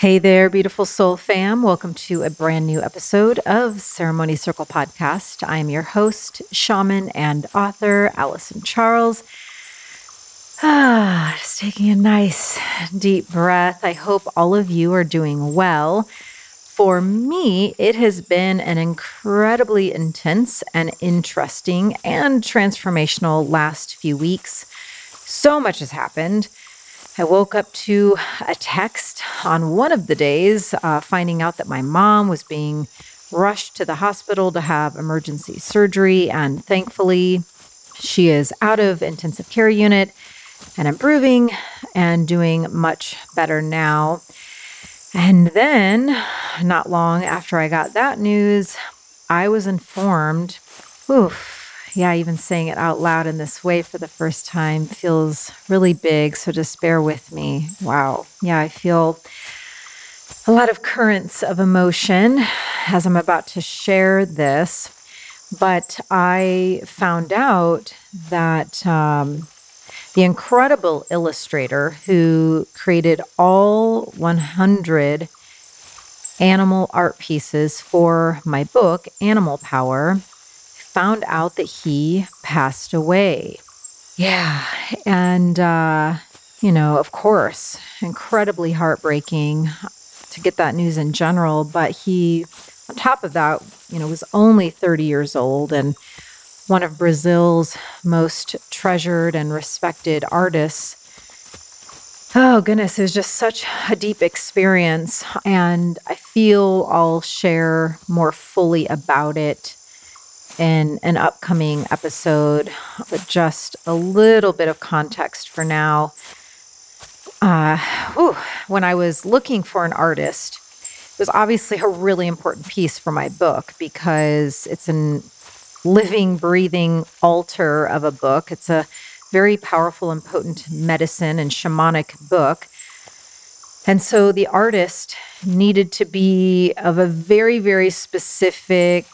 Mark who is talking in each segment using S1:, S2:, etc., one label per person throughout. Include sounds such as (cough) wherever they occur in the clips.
S1: Hey there, beautiful soul fam. Welcome to a brand new episode of Ceremony Circle Podcast. I am your host, shaman, and author, Allison Charles. Ah, just taking a nice deep breath. I hope all of you are doing well. For me, it has been an incredibly intense and interesting and transformational last few weeks. So much has happened. I woke up to a text on one of the days uh, finding out that my mom was being rushed to the hospital to have emergency surgery. And thankfully, she is out of intensive care unit and improving and doing much better now. And then, not long after I got that news, I was informed. Oof, yeah, even saying it out loud in this way for the first time feels really big. So just bear with me. Wow. Yeah, I feel a lot of currents of emotion as I'm about to share this. But I found out that um, the incredible illustrator who created all 100 animal art pieces for my book, Animal Power, found out that he passed away. Yeah. And, uh, you know, of course, incredibly heartbreaking to get that news in general. But he, on top of that, you know, was only 30 years old and one of Brazil's most treasured and respected artists. Oh, goodness, it was just such a deep experience. And I feel I'll share more fully about it in an upcoming episode, but just a little bit of context for now. Uh, when I was looking for an artist, it was obviously a really important piece for my book because it's a living, breathing altar of a book. It's a very powerful and potent medicine and shamanic book. And so the artist needed to be of a very, very specific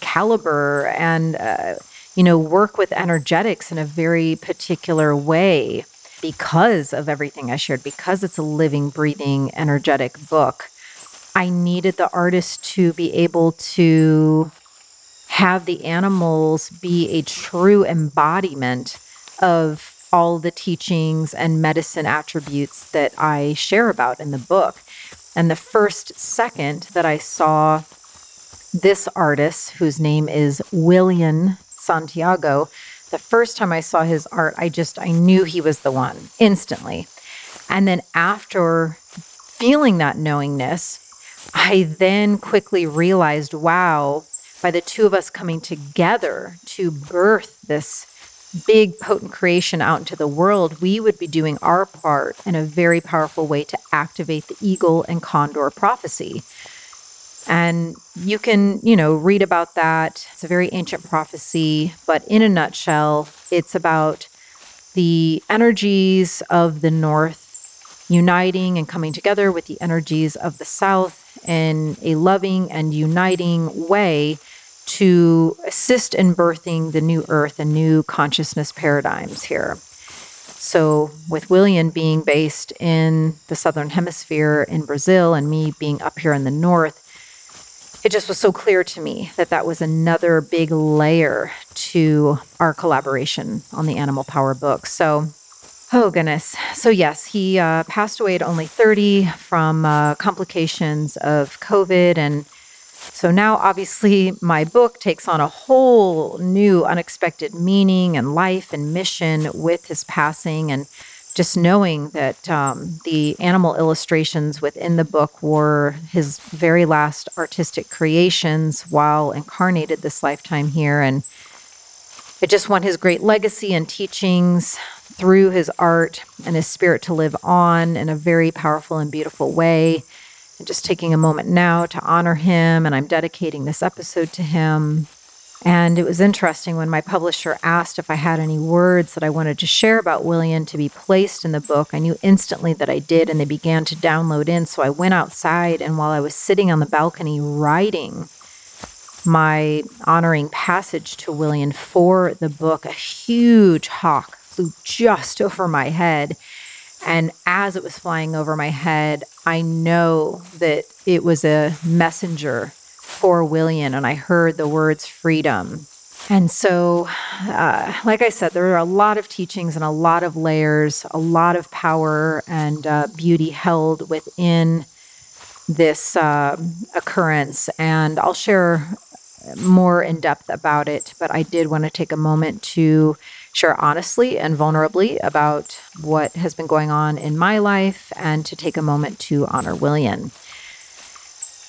S1: caliber and, uh, you know, work with energetics in a very particular way because of everything I shared, because it's a living, breathing, energetic book. I needed the artist to be able to have the animals be a true embodiment of all the teachings and medicine attributes that I share about in the book. And the first second that I saw this artist, whose name is William Santiago, the first time I saw his art, I just I knew he was the one instantly. And then after feeling that knowingness, I then quickly realized, wow, by the two of us coming together to birth this big, potent creation out into the world, we would be doing our part in a very powerful way to activate the eagle and condor prophecy. And you can, you know, read about that. It's a very ancient prophecy, but in a nutshell, it's about the energies of the north uniting and coming together with the energies of the south in a loving and uniting way to assist in birthing the new earth and new consciousness paradigms here. So, with William being based in the southern hemisphere in Brazil and me being up here in the north, it just was so clear to me that that was another big layer to our collaboration on the Animal Power book. So, oh goodness. So, yes, he uh, passed away at only 30 from uh, complications of COVID and so now, obviously, my book takes on a whole new, unexpected meaning and life and mission with his passing. And just knowing that um, the animal illustrations within the book were his very last artistic creations while incarnated this lifetime here. And I just want his great legacy and teachings through his art and his spirit to live on in a very powerful and beautiful way and just taking a moment now to honor him. And I'm dedicating this episode to him. And it was interesting when my publisher asked if I had any words that I wanted to share about William to be placed in the book. I knew instantly that I did, and they began to download in. So I went outside, and while I was sitting on the balcony writing my honoring passage to William for the book, a huge hawk flew just (laughs) over my head And as it was flying over my head, I know that it was a messenger for William, and I heard the words freedom. And so, uh, like I said, there are a lot of teachings and a lot of layers, a lot of power and uh, beauty held within this uh, occurrence. And I'll share more in depth about it, but I did want to take a moment to share honestly and vulnerably about what has been going on in my life and to take a moment to honor William.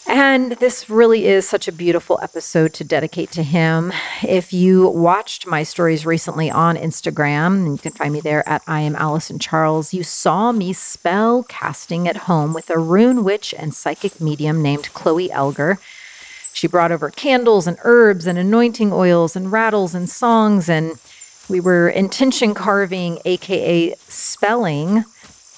S1: And this really is such a beautiful episode to dedicate to him. If you watched my stories recently on Instagram, and you can find me there at I am Allison Charles, you saw me spell casting at home with a rune witch and psychic medium named Chloe Elgar. She brought over candles and herbs and anointing oils and rattles and songs, and we were intention carving, aka spelling,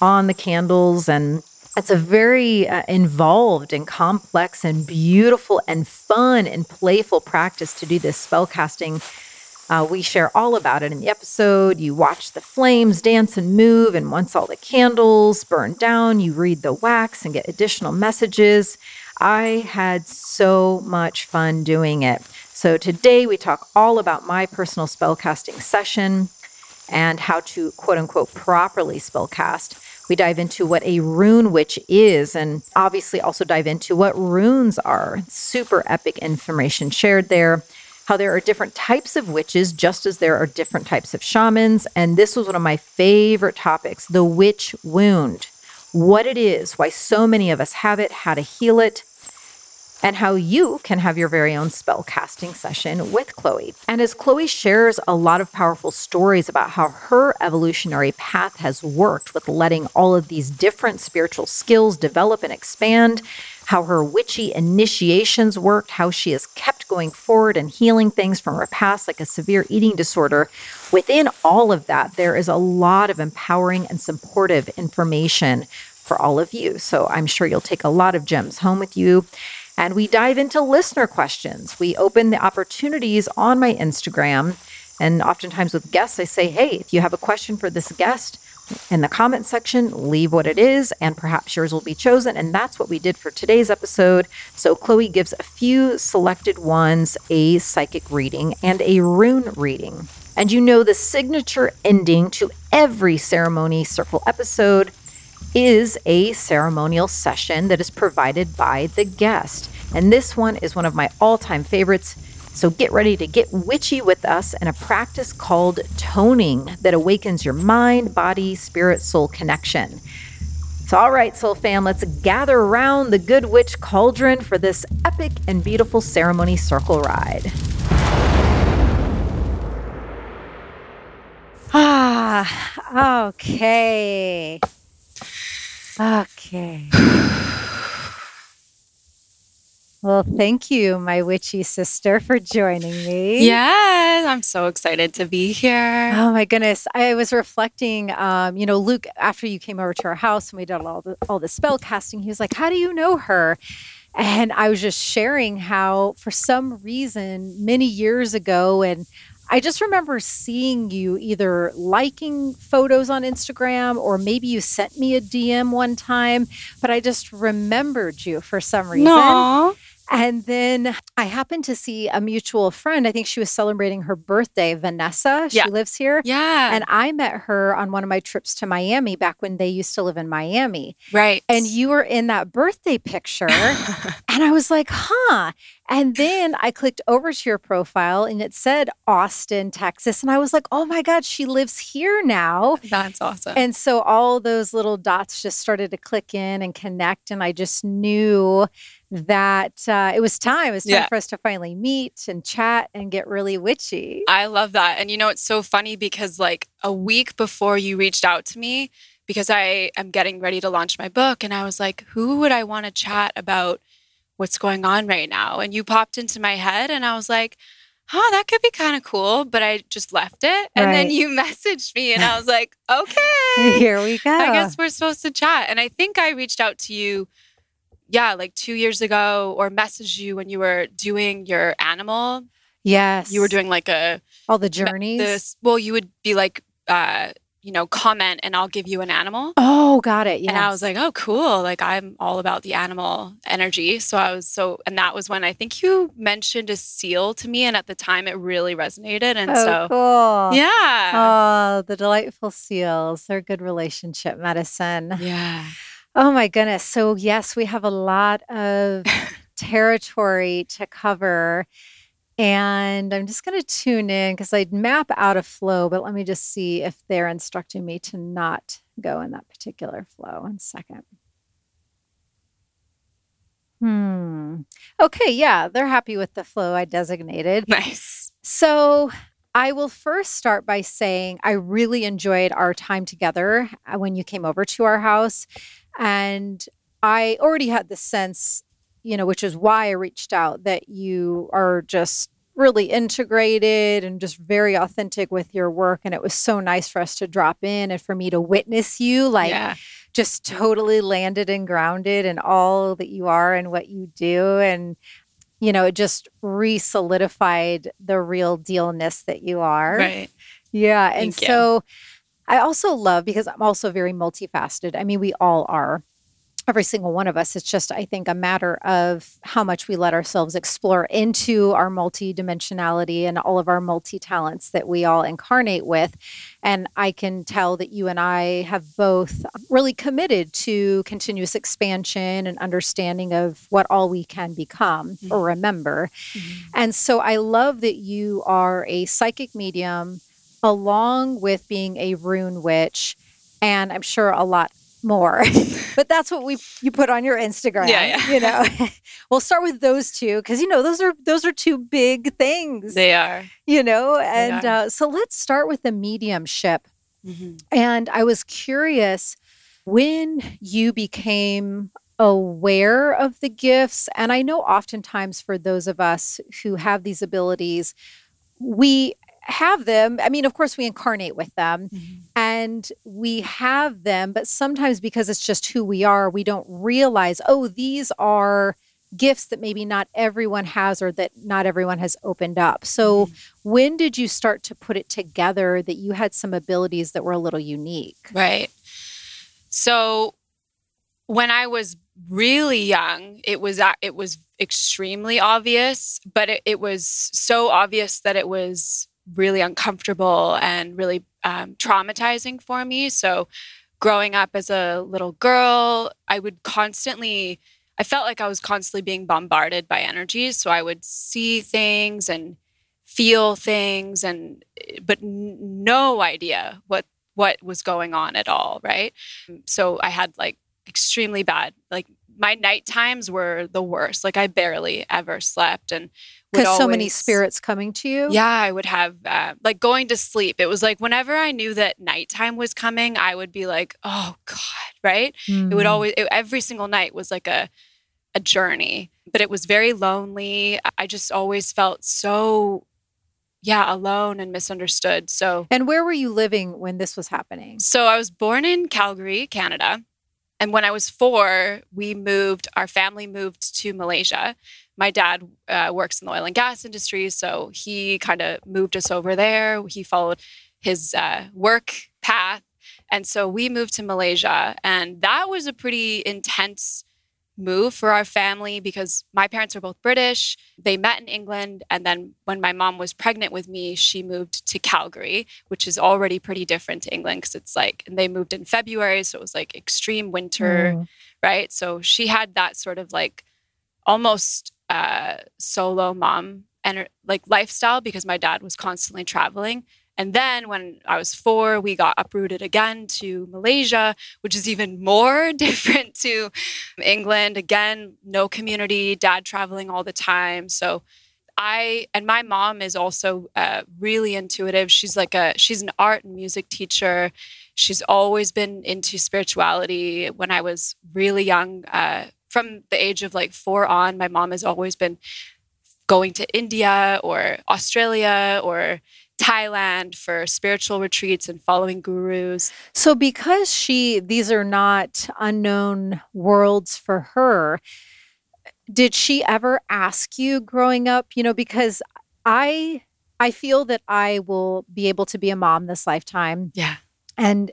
S1: on the candles and it's a very uh, involved and complex and beautiful and fun and playful practice to do this spell casting. Uh, we share all about it in the episode. You watch the flames dance and move, and once all the candles burn down, you read the wax and get additional messages. I had so much fun doing it. So, today we talk all about my personal spellcasting session and how to quote unquote properly spellcast. We dive into what a rune witch is and obviously also dive into what runes are. Super epic information shared there. How there are different types of witches, just as there are different types of shamans. And this was one of my favorite topics the witch wound. What it is, why so many of us have it, how to heal it, and how you can have your very own spell casting session with Chloe. And as Chloe shares a lot of powerful stories about how her evolutionary path has worked with letting all of these different spiritual skills develop and expand, how her witchy initiations worked, how she has kept going forward and healing things from her past, like a severe eating disorder. Within all of that, there is a lot of empowering and supportive information for all of you. So I'm sure you'll take a lot of gems home with you. And we dive into listener questions. We open the opportunities on my Instagram. And oftentimes with guests, I say, hey, if you have a question for this guest, in the comment section, leave what it is, and perhaps yours will be chosen. And that's what we did for today's episode. So, Chloe gives a few selected ones a psychic reading and a rune reading. And you know, the signature ending to every ceremony circle episode is a ceremonial session that is provided by the guest. And this one is one of my all time favorites. So get ready to get witchy with us in a practice called toning that awakens your mind, body, spirit, soul connection. So, all right, Soul fam, let's gather around the Good Witch Cauldron for this epic and beautiful ceremony circle ride.
S2: Ah, okay. Okay. Well, thank you, my witchy sister, for joining me.
S3: Yes, I'm so excited to be here.
S2: Oh my goodness. I was reflecting, um, you know, Luke, after you came over to our house and we did all the all the spell casting, he was like, How do you know her? And I was just sharing how for some reason many years ago and I just remember seeing you either liking photos on Instagram or maybe you sent me a DM one time, but I just remembered you for some reason.
S3: Aww.
S2: And then I happened to see a mutual friend. I think she was celebrating her birthday, Vanessa. She
S3: Yeah.
S2: lives here.
S3: Yeah.
S2: And I met her on one of my trips to Miami back when they used to live in Miami.
S3: right.
S2: And you were in that birthday picture. (laughs) and I was like, huh. And then I clicked over to your profile and it said Austin, Texas. And I was like, oh my God, she lives here now. (laughs)
S3: That's awesome.
S2: And so all those little dots just started to click in and connect. And I just knew that uh, it was time. It was time
S3: Yeah.
S2: for us to finally meet and chat and get really witchy.
S3: I love that. And you know, it's so funny because like a week before you reached out to me, because I am getting ready to launch my book, and I was like, who would I want to chat about what's going on right now? And you popped into my head, and I was like, oh, that could be kind of cool. But I just left it. And then you (laughs) messaged me, and I was (laughs) like, okay.
S2: Here we go.
S3: I guess we're supposed to chat. And I think I reached out to you, yeah, like two years ago, or messaged you when you were doing your animal.
S2: yes.
S3: You were doing like a
S2: all the journeys.
S3: This well, you would be like uh you know, comment and I'll give you an animal.
S1: Oh, got it. Yeah.
S3: And I was like, oh, cool. Like, I'm all about the animal energy. So I was so, and that was when I think you mentioned a seal to me. And at the time, it really resonated. And
S1: oh,
S3: so,
S1: cool.
S3: yeah.
S1: Oh, the delightful seals. They're good relationship medicine.
S3: Yeah.
S1: Oh, my goodness. So, yes, we have a lot of (laughs) territory to cover. And I'm just going to tune in because I'd map out a flow, but let me just see if they're instructing me to not go in that particular flow. One second. Hmm. Okay. Yeah. They're happy with the flow I designated.
S3: Nice.
S1: So I will first start by saying I really enjoyed our time together uh, when you came over to our house. And I already had the sense you know, which is why I reached out that you are just really integrated and just very authentic with your work. And it was so nice for us to drop in and for me to witness you, like
S3: Yeah.
S1: just totally landed and grounded in all that you are and what you do. And, you know, it just re solidified the real dealness that you are.
S3: Right.
S1: Yeah. And
S3: Thank you.
S1: so I also love because I'm also very multifaceted. I mean, we all are. Every single one of us. It's just, I think, a matter of how much we let ourselves explore into our multidimensionality and all of our multi talents that we all incarnate with. And I can tell that you and I have both really committed to continuous expansion and understanding of what all we can become mm-hmm. or remember. Mm-hmm. And so I love that you are a psychic medium along with being a rune witch and I'm sure a lot more. (laughs) but that's what we you put on your Instagram,
S3: Yeah, yeah.
S1: you know. (laughs) we'll start with those two cuz you know those are those are two big things,
S3: They are.
S1: you know. And uh, so let's start with the mediumship.
S3: Mhm.
S1: And I was curious when you became aware of the gifts. And I know oftentimes for those of us who have these abilities, we have them. I mean, of course, we incarnate with them mm-hmm. and we have them, but sometimes because it's just who we are, we don't realize, oh, these are gifts that maybe not everyone has or that not everyone has opened up. So, mm-hmm. when did you start to put it together that you had some abilities that were a little unique?
S3: Right. So when I was really young, it was uh, it was extremely obvious, but it, it was so obvious that it was really uncomfortable and really um, traumatizing for me. So growing up as a little girl, I would constantly I felt like I was constantly being bombarded by energies. So I would see things and feel things and but no idea what what was going on at all, right? So I had like extremely bad like my night times were the worst. Like I barely ever slept and
S1: Because so many spirits coming to you.
S3: yeah, I would have uh, like going to sleep. It was like whenever I knew that nighttime was coming, I would be like, "Oh God!" Right? It would
S1: Mm.
S3: always it, every single night was like a a journey, but it was very lonely. I just always felt so yeah alone and misunderstood. So
S1: And where were you living when this was happening?
S3: so I was born in Calgary, Canada. And when I was four, we moved, our family moved to Malaysia. My dad uh, works in the oil and gas industry. So he kind of moved us over there. He followed his uh, work path. And so we moved to Malaysia. And that was a pretty intense move for our family because my parents are both British. They met in England. And then when my mom was pregnant with me, she moved to Calgary, which is already pretty different to England because it's like, and they moved in February. So it was like extreme winter,
S1: Mm.
S3: right? So she had that sort of like almost uh, solo mom and like lifestyle because my dad was constantly traveling. And then when I was four, we got uprooted again to Malaysia, which is even more (laughs) different to England. Again, no community, dad traveling all the time. So I and my mom is also uh, really intuitive. She's like a she's an art and music teacher. She's always been into spirituality. When I was really young, uh, from the age of like four on, my mom has always been going to India or Australia or Thailand for spiritual retreats and following gurus.
S1: So, because she, these are not unknown worlds for her, did she ever ask you growing up? You know, because I, I feel that I will be able to be a mom this lifetime.
S3: Yeah.
S1: and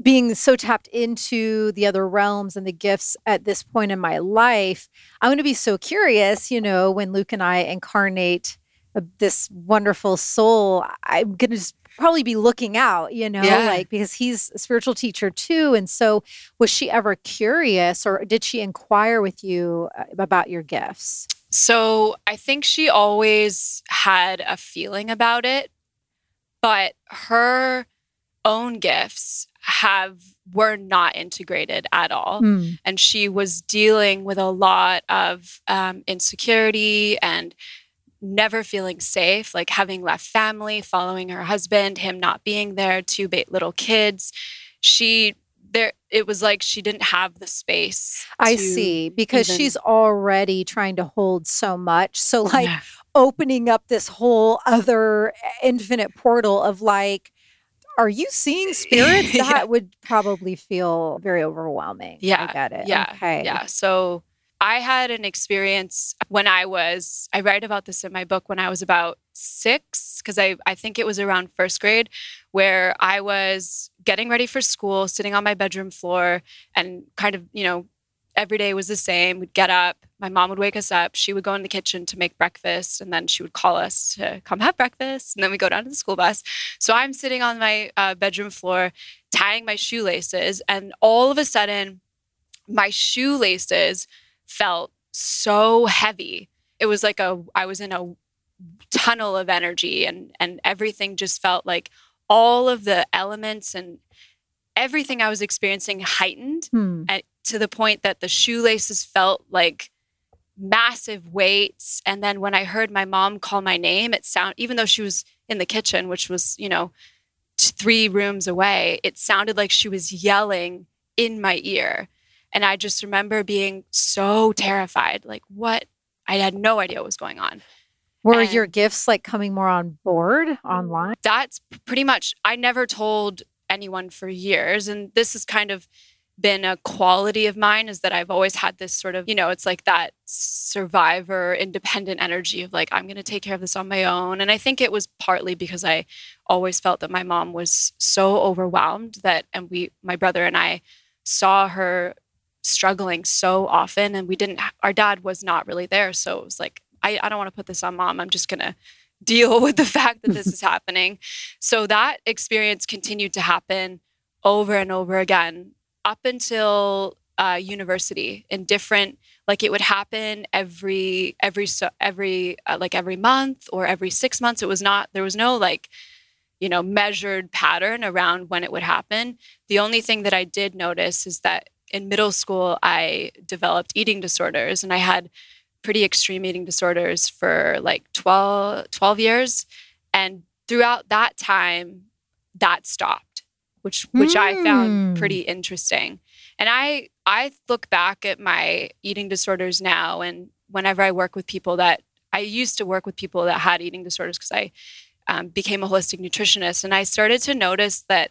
S1: being so tapped into the other realms and the gifts at this point in my life, I'm going to be so curious, you know, when Luke and I incarnate uh, this wonderful soul, I'm going to just probably be looking out, you know,
S3: Yeah.
S1: like because he's a spiritual teacher too. And so, was she ever curious or did she inquire with you uh, about your gifts?
S3: So I think she always had a feeling about it, but her own gifts have were not integrated at all.
S1: Hmm.
S3: and she was dealing with a lot of um, insecurity and never feeling safe like having left family following her husband him not being there two little kids she there it was like she didn't have the space
S1: I see, because
S3: even-
S1: she's already trying to hold so much. So, like,
S3: Yeah.
S1: opening up this whole other infinite portal of like, are you seeing (laughs) spirits?
S3: Yeah.
S1: That would probably feel very overwhelming.
S3: Yeah,
S1: I get it.
S3: Yeah.
S1: Okay.
S3: Yeah. So I had an experience when I was, I write about this in my book when I was about six, because I, I think it was around first grade, where I was getting ready for school, sitting on my bedroom floor, and kind of, you know, every day was the same. We'd get up, my mom would wake us up, she would go in the kitchen to make breakfast, and then she would call us to come have breakfast. And then we go down to the school bus. So I'm sitting on my uh, bedroom floor, tying my shoelaces, and all of a sudden, my shoelaces felt so heavy. It was like a I was in a tunnel of energy and and everything just felt like all of the elements and everything I was experiencing heightened
S1: Hmm.
S3: at, to the point that the shoelaces felt like massive weights and then when I heard my mom call my name it sound even though she was in the kitchen which was you know t- three rooms away it sounded like she was yelling in my ear and I just remember being so terrified like what I had no idea what was going on
S1: Were
S3: And-
S1: your gifts like coming more on board online?
S3: that's pretty much I never told anyone for years and this has kind of been a quality of mine is that I've always had this sort of you know it's like that survivor independent energy of like I'm going to take care of this on my own and I think it was partly because I always felt that my mom was so overwhelmed that and we my brother and I saw her struggling so often and we didn't our dad was not really there so it was like I, I don't want to put this on mom I'm just going to deal (laughs) with the fact that this (laughs) is happening. So that experience continued to happen over and over again up until uh, university in different like it would happen every every so every uh, like every month or every six months. It was not there was no like you know measured pattern around when it would happen. The only thing that i did notice is that in middle school i developed eating disorders and i had pretty extreme eating disorders for like 12, 12 years. And throughout that time that stopped which which i found
S1: Mm.
S3: pretty interesting. And i i look back at my eating disorders now and whenever i work with people that i used to work with people that had eating disorders because i um, became a holistic nutritionist. And i started to notice that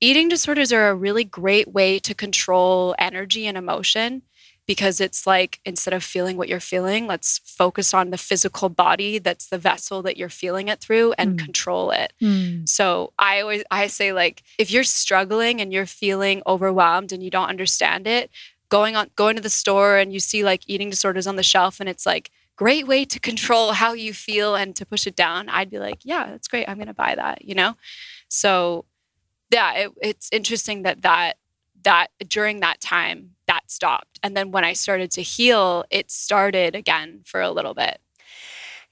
S3: eating disorders are a really great way to control energy and emotion because it's like instead of feeling what you're feeling let's focus on the physical body that's the vessel that you're feeling it through and
S1: Mm.
S3: control it
S1: Hmm.
S3: so I always I say like if you're struggling and you're feeling overwhelmed and you don't understand it, going on going to the store and you see like eating disorders on the shelf and it's like great way to control how you feel and to push it down, I'd be like, yeah, that's great. I'm going to buy that, you know? So yeah, it, it's interesting that that that during that time that stopped. And then when I started to heal, it started again for a little bit.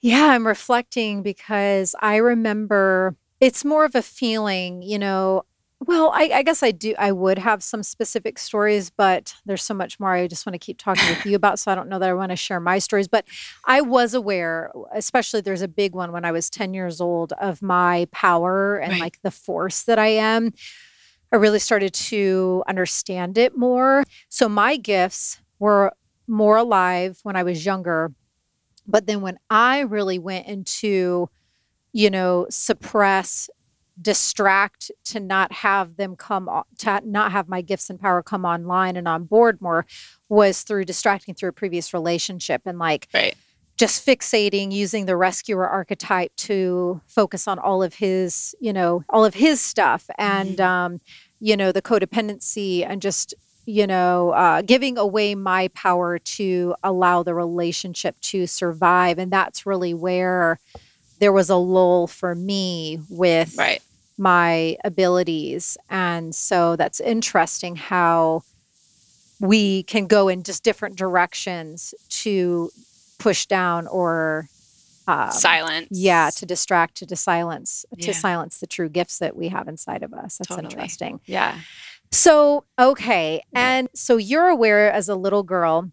S1: Yeah, I'm reflecting because I remember it's more of a feeling, you know. Well, I, I guess I do. I would have some specific stories, but there's so much more I just want to keep talking with you about. So I don't know that I want to share my stories. But I was aware, especially there's a big one when I was 10 years old, of my power and
S3: Right.
S1: like the force that I am. I really started to understand it more. So my gifts were more alive when I was younger. But then when I really went into, you know, suppress, distract to not have them come, to not have my gifts and power come online and on board more was through distracting through a previous relationship and like
S3: Right.
S1: just fixating using the rescuer archetype to focus on all of his you know all of his stuff and
S3: Mhm.
S1: um you know the codependency and just you know uh, giving away my power to allow the relationship to survive and that's really where there was a lull for me with
S3: Right.
S1: my abilities and so that's interesting how we can go in just different directions to push down or um,
S3: Silence.
S1: yeah to distract to, to silence to silence the true gifts that we have inside of us that's
S3: Totally.
S1: interesting
S3: Yeah.
S1: so okay
S3: Yeah.
S1: and so you're aware as a little girl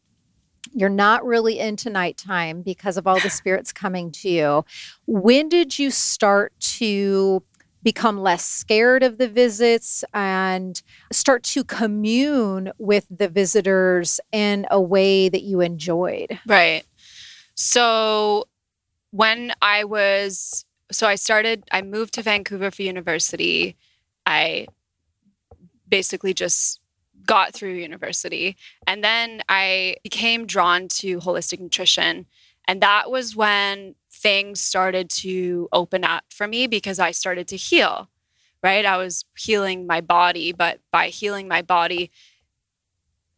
S1: you're not really into nighttime because of all the (sighs) spirits coming to you when did you start to become less scared of the visits and start to commune with the visitors in a way that you enjoyed
S3: Right. So when I was so I started I moved to Vancouver for university. I basically just got through university and then I became drawn to holistic nutrition and that was when things started to open up for me because I started to heal. Right? I was healing my body, but by healing my body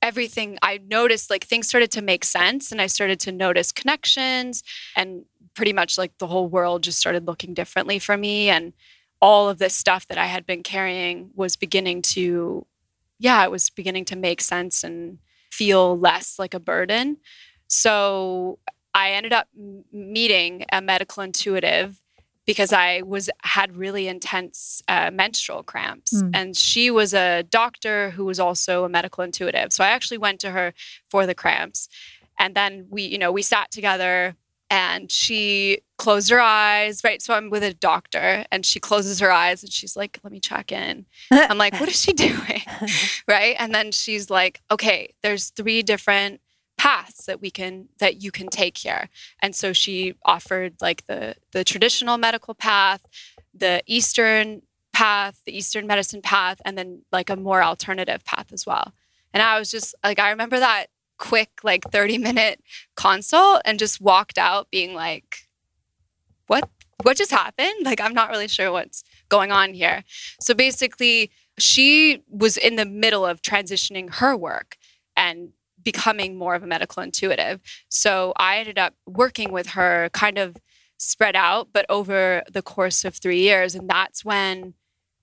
S3: everything I noticed like things started to make sense and I started to notice connections and pretty much like the whole world just started looking differently for me and all of this stuff that I had been carrying was beginning to yeah, it was beginning to make sense and feel less like a burden. So I ended up meeting a medical intuitive because I was had really intense uh, menstrual cramps,
S1: Mm.
S3: and she was a doctor who was also a medical intuitive. So I actually went to her for the cramps, and then we, you know, we sat together, and she closed her eyes. Right, so I'm with a doctor, and she closes her eyes, and she's like, "Let me check in." I'm like, "What is she (laughs) doing?" (laughs) right, and then she's like, "Okay, there's three different." paths that we can that you can take here and so she offered like the the traditional medical path the eastern path the eastern medicine path and then like a more alternative path as well and i was just like i remember that quick like 30 minute consult and just walked out being like what what just happened like i'm not really sure what's going on here so basically she was in the middle of transitioning her work and becoming more of a medical intuitive. So I ended up working with her kind of spread out, but over the course of three years. And that's when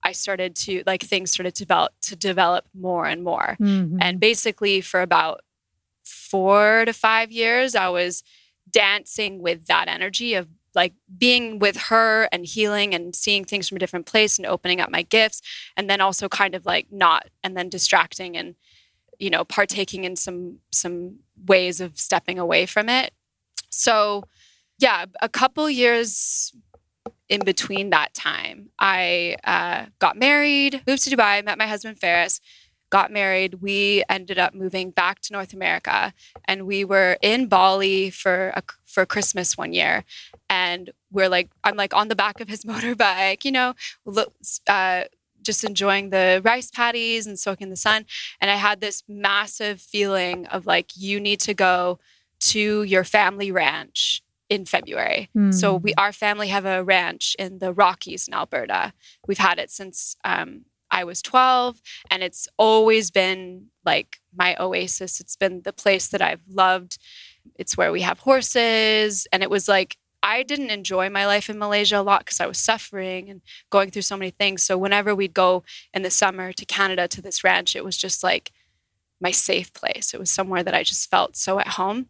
S3: I started to like things started to develop to develop more and more.
S1: Mhm.
S3: And basically for about four to five years, I was dancing with that energy of like being with her and healing and seeing things from a different place and opening up my gifts. And then also kind of like not and then distracting and you know partaking in some some ways of stepping away from it so yeah a couple years in between that time i uh, got married moved to dubai met my husband ferris got married we ended up moving back to north america and we were in bali for a, for christmas one year and we're like i'm like on the back of his (laughs) motorbike you know look, uh, just enjoying the rice paddies and soaking the sun. And I had this massive feeling of like, you need to go to your family ranch in February. So we, our family have a ranch in the Rockies in Alberta. We've had it since um, I was 12, and it's always been like my oasis. It's been the place that I've loved. It's where we have horses, and it was like I didn't enjoy my life in Malaysia a lot because I was suffering and going through so many things. So whenever we'd go in the summer to Canada to this ranch, it was just like my safe place. It was somewhere that I just felt so at home.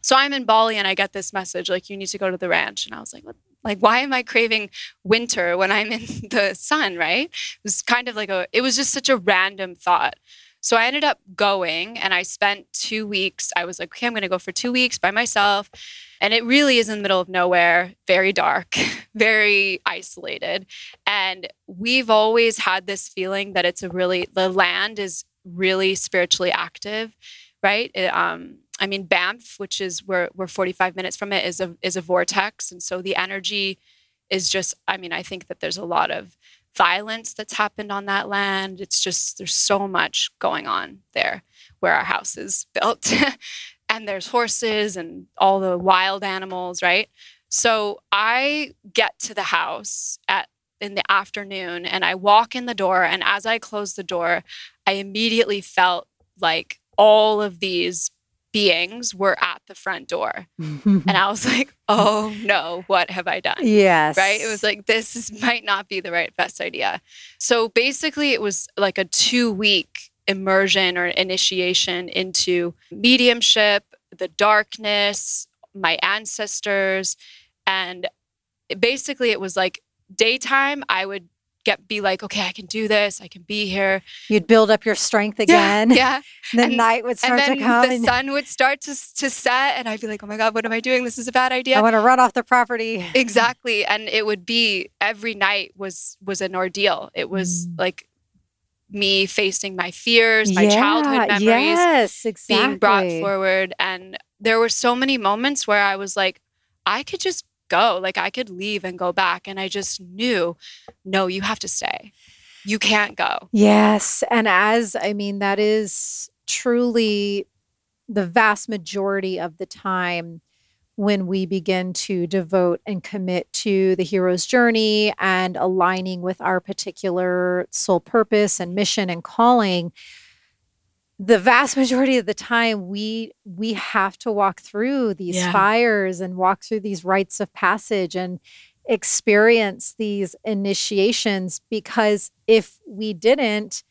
S3: So I'm in Bali and I get this message like you need to go to the ranch and I was like what like why am I craving winter when I'm in (laughs) the sun, right? It was kind of like a it was just such a random thought. So I ended up going and I spent 2 weeks. I was like, okay, I'm going to go for 2 weeks by myself. And it really is in the middle of nowhere, very dark, (laughs) very isolated. And we've always had this feeling that it's a really, the land is really spiritually active, right? It, um, I mean, Banff, which is where we're 45 minutes from it, is a is a vortex, and so the energy is just. I mean, I think that there's a lot of violence that's happened on that land. It's just there's so much going on there where our house is (laughs) built. and there's horses and all the wild animals, right? So I get to the house at in the afternoon and I walk in the door and as I close the door, I immediately felt like all of these beings were at the front door. and I was like, (laughs) "Oh no, what have I done?"
S1: Yes.
S3: Right? It was like this is, might not be the right best idea. So basically it was like a 2 week immersion or initiation into mediumship, the darkness, my ancestors and basically it was like daytime I would get be like okay I can do this I can be here
S1: You'd build up your strength again.
S3: yeah, yeah. (laughs)
S1: And the
S3: And-
S1: night would start
S3: then
S1: to come.
S3: the
S1: and
S3: sun would start to to set and I'd be like oh my god what am I doing this is a bad idea.
S1: I want to run off the property.
S3: exactly and it would be every night was was an ordeal it was
S1: Mm.
S3: like me facing my fears my childhood memories
S1: Yes, exactly.
S3: being brought forward and there were so many moments where I was like I could just go like I could leave and go back and I just knew no you have to stay you can't go
S1: Yes. And as I mean, that is truly the vast majority of the time when we begin to devote and commit to the hero's journey and aligning with our particular soul purpose and mission and calling the vast majority of the time we we have to walk through these
S3: Yeah.
S1: fires and walk through these rites of passage and experience these initiations because if we didn't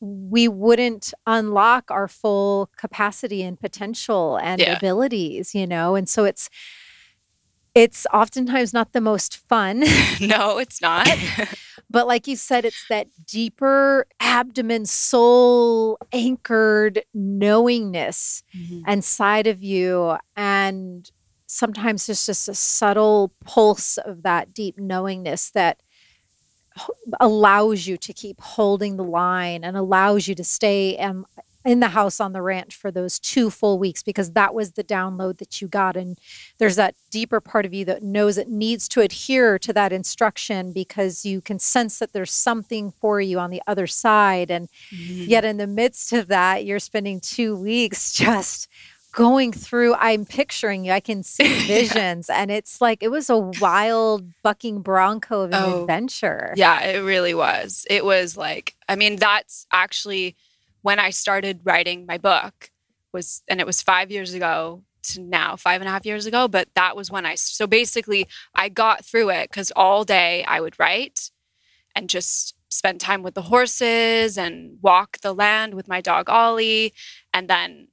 S1: we wouldn't unlock our full capacity and potential and
S3: Yeah.
S1: abilities you know and so it's it's oftentimes not the most fun (laughs)
S3: no it's not (laughs)
S1: but like you said it's that deeper abdomen soul anchored knowingness inside of you and sometimes it's just a subtle pulse of that deep knowingness that allows you to keep holding the line and allows you to stay um, in the house on the ranch for those two full weeks because that was the download that you got. And there's that deeper part of you that knows it needs to adhere to that instruction because you can sense that there's something for you on the other side. And mm-hmm. yet in the midst of that you're spending two weeks (laughs) just going through i'm picturing you i can (laughs) see visions. And it's like it was a wild bucking bronco of an
S3: Oh,
S1: adventure.
S3: Yeah, it really was. It was like, I mean, that's actually when I started writing my book was, and it was five years ago to now, five and a half years ago. But that was when I, so basically I got through it because all day I would write and just spend time with the horses and walk the land with my dog Ollie. And then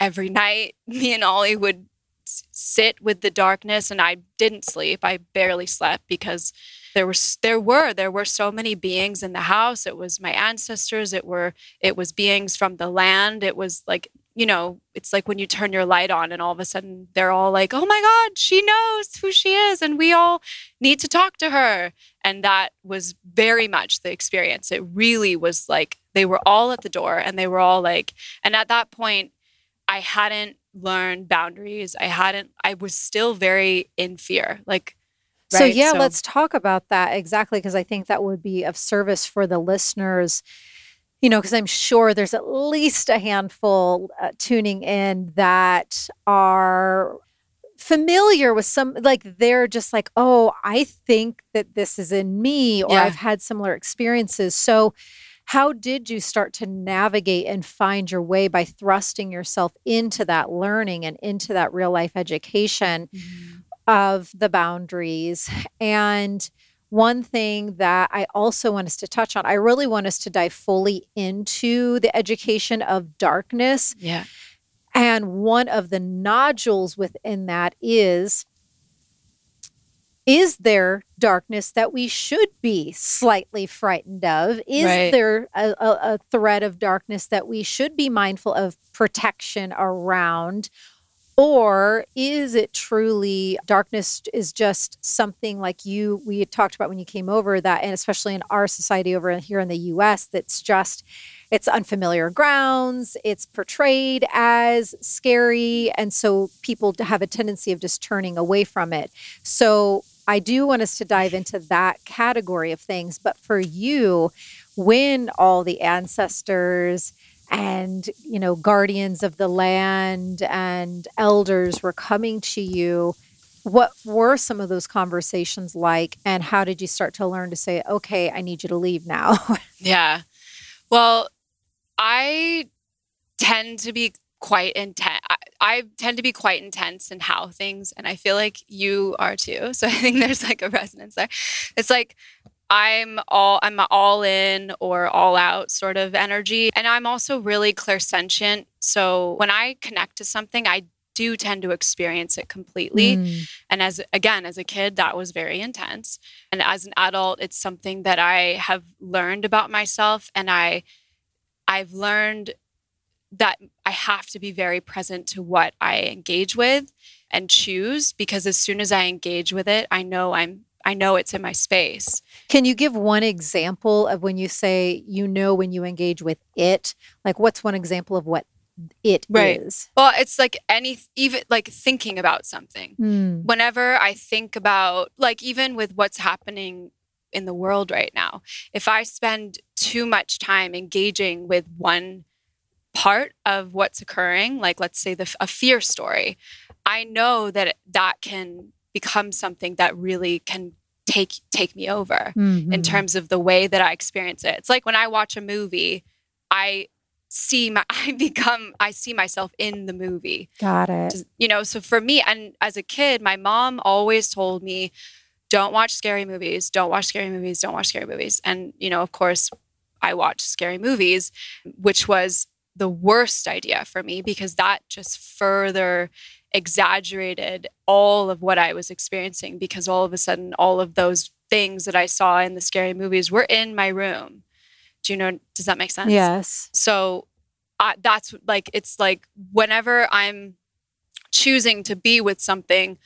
S3: every night, (laughs) me and Ollie would sit with the darkness and I didn't sleep. I barely slept because there was there were there were so many beings in the house. It was my ancestors. It were it was beings from the land. It was like you know it's like when you turn your light on and all of a sudden they're all like oh my god she knows who she is and we all need to talk to her. And that was very much the experience. It really was like they were all at the door and they were all like and at that point i hadn't learned boundaries. I hadn't i was still very in fear. Like
S1: So yeah, let's talk about that exactly because I think that would be of service for the listeners. You know, because I'm sure there's at least a handful uh, tuning in that are familiar with some like they're just like, "Oh, I think that this is in me or
S3: Yeah.
S1: I've had similar experiences." So how did you start to navigate and find your way by thrusting yourself into that learning and into that real life education? Of the boundaries. And one thing that I also want us to touch on, I really want us to dive fully into the education of darkness.
S3: yeah
S1: And one of the nodules within that is is there darkness that we should be slightly frightened of? Is
S3: Right.
S1: there a, a, a threat of darkness that we should be mindful of protection around? Or is it truly darkness is just something like you we talked about when you came over that and especially in our society over here in the US that's just it's unfamiliar grounds, it's portrayed as scary and so people have a tendency of just turning away from it. So I do want us to dive into that category of things, but for you when all the ancestors and you know guardians of the land and elders were coming to you what were some of those conversations like and how did you start to learn to say okay i need you to leave now? (laughs)
S3: Yeah. Well i tend to be quite intense I, I tend to be quite intense in how things and i feel like you are too so (laughs) i think there's like a resonance there. It's like I'm all I'm all in or all out sort of energy. And I'm also really clairsentient. So when I connect to something, I do tend to experience it completely. Mm. And as again, as a kid, that was very intense. And as an adult, it's something that I have learned about myself and I I've learned that I have to be very present to what I engage with and choose because as soon as I engage with it, I know I'm I know it's in my space.
S1: Can you give one example of when you say you know when you engage with it? Like what's one example of what it right. is?
S3: Well, it's like any even like thinking about something. Mm. Whenever I think about like even with what's happening in the world right now, if I spend too much time engaging with one part of what's occurring, like let's say the a fear story, I know that that can become something that really can take take me over mm-hmm. in terms of the way that I experience it. It's like when I watch a movie, I see my (laughs) I become I see myself in the movie.
S1: Got it.
S3: You know, so for me and as a kid, my mom always told me don't watch scary movies, don't watch scary movies, don't watch scary movies. And you know, of course, I watched scary movies, which was the worst idea for me because that just further exaggerated all of what I was experiencing because all of a sudden, all of those things that I saw in the scary movies were in my room. Do you know? Does that make sense?
S1: Yes.
S3: So that's like, it's like whenever I'm choosing to be with something,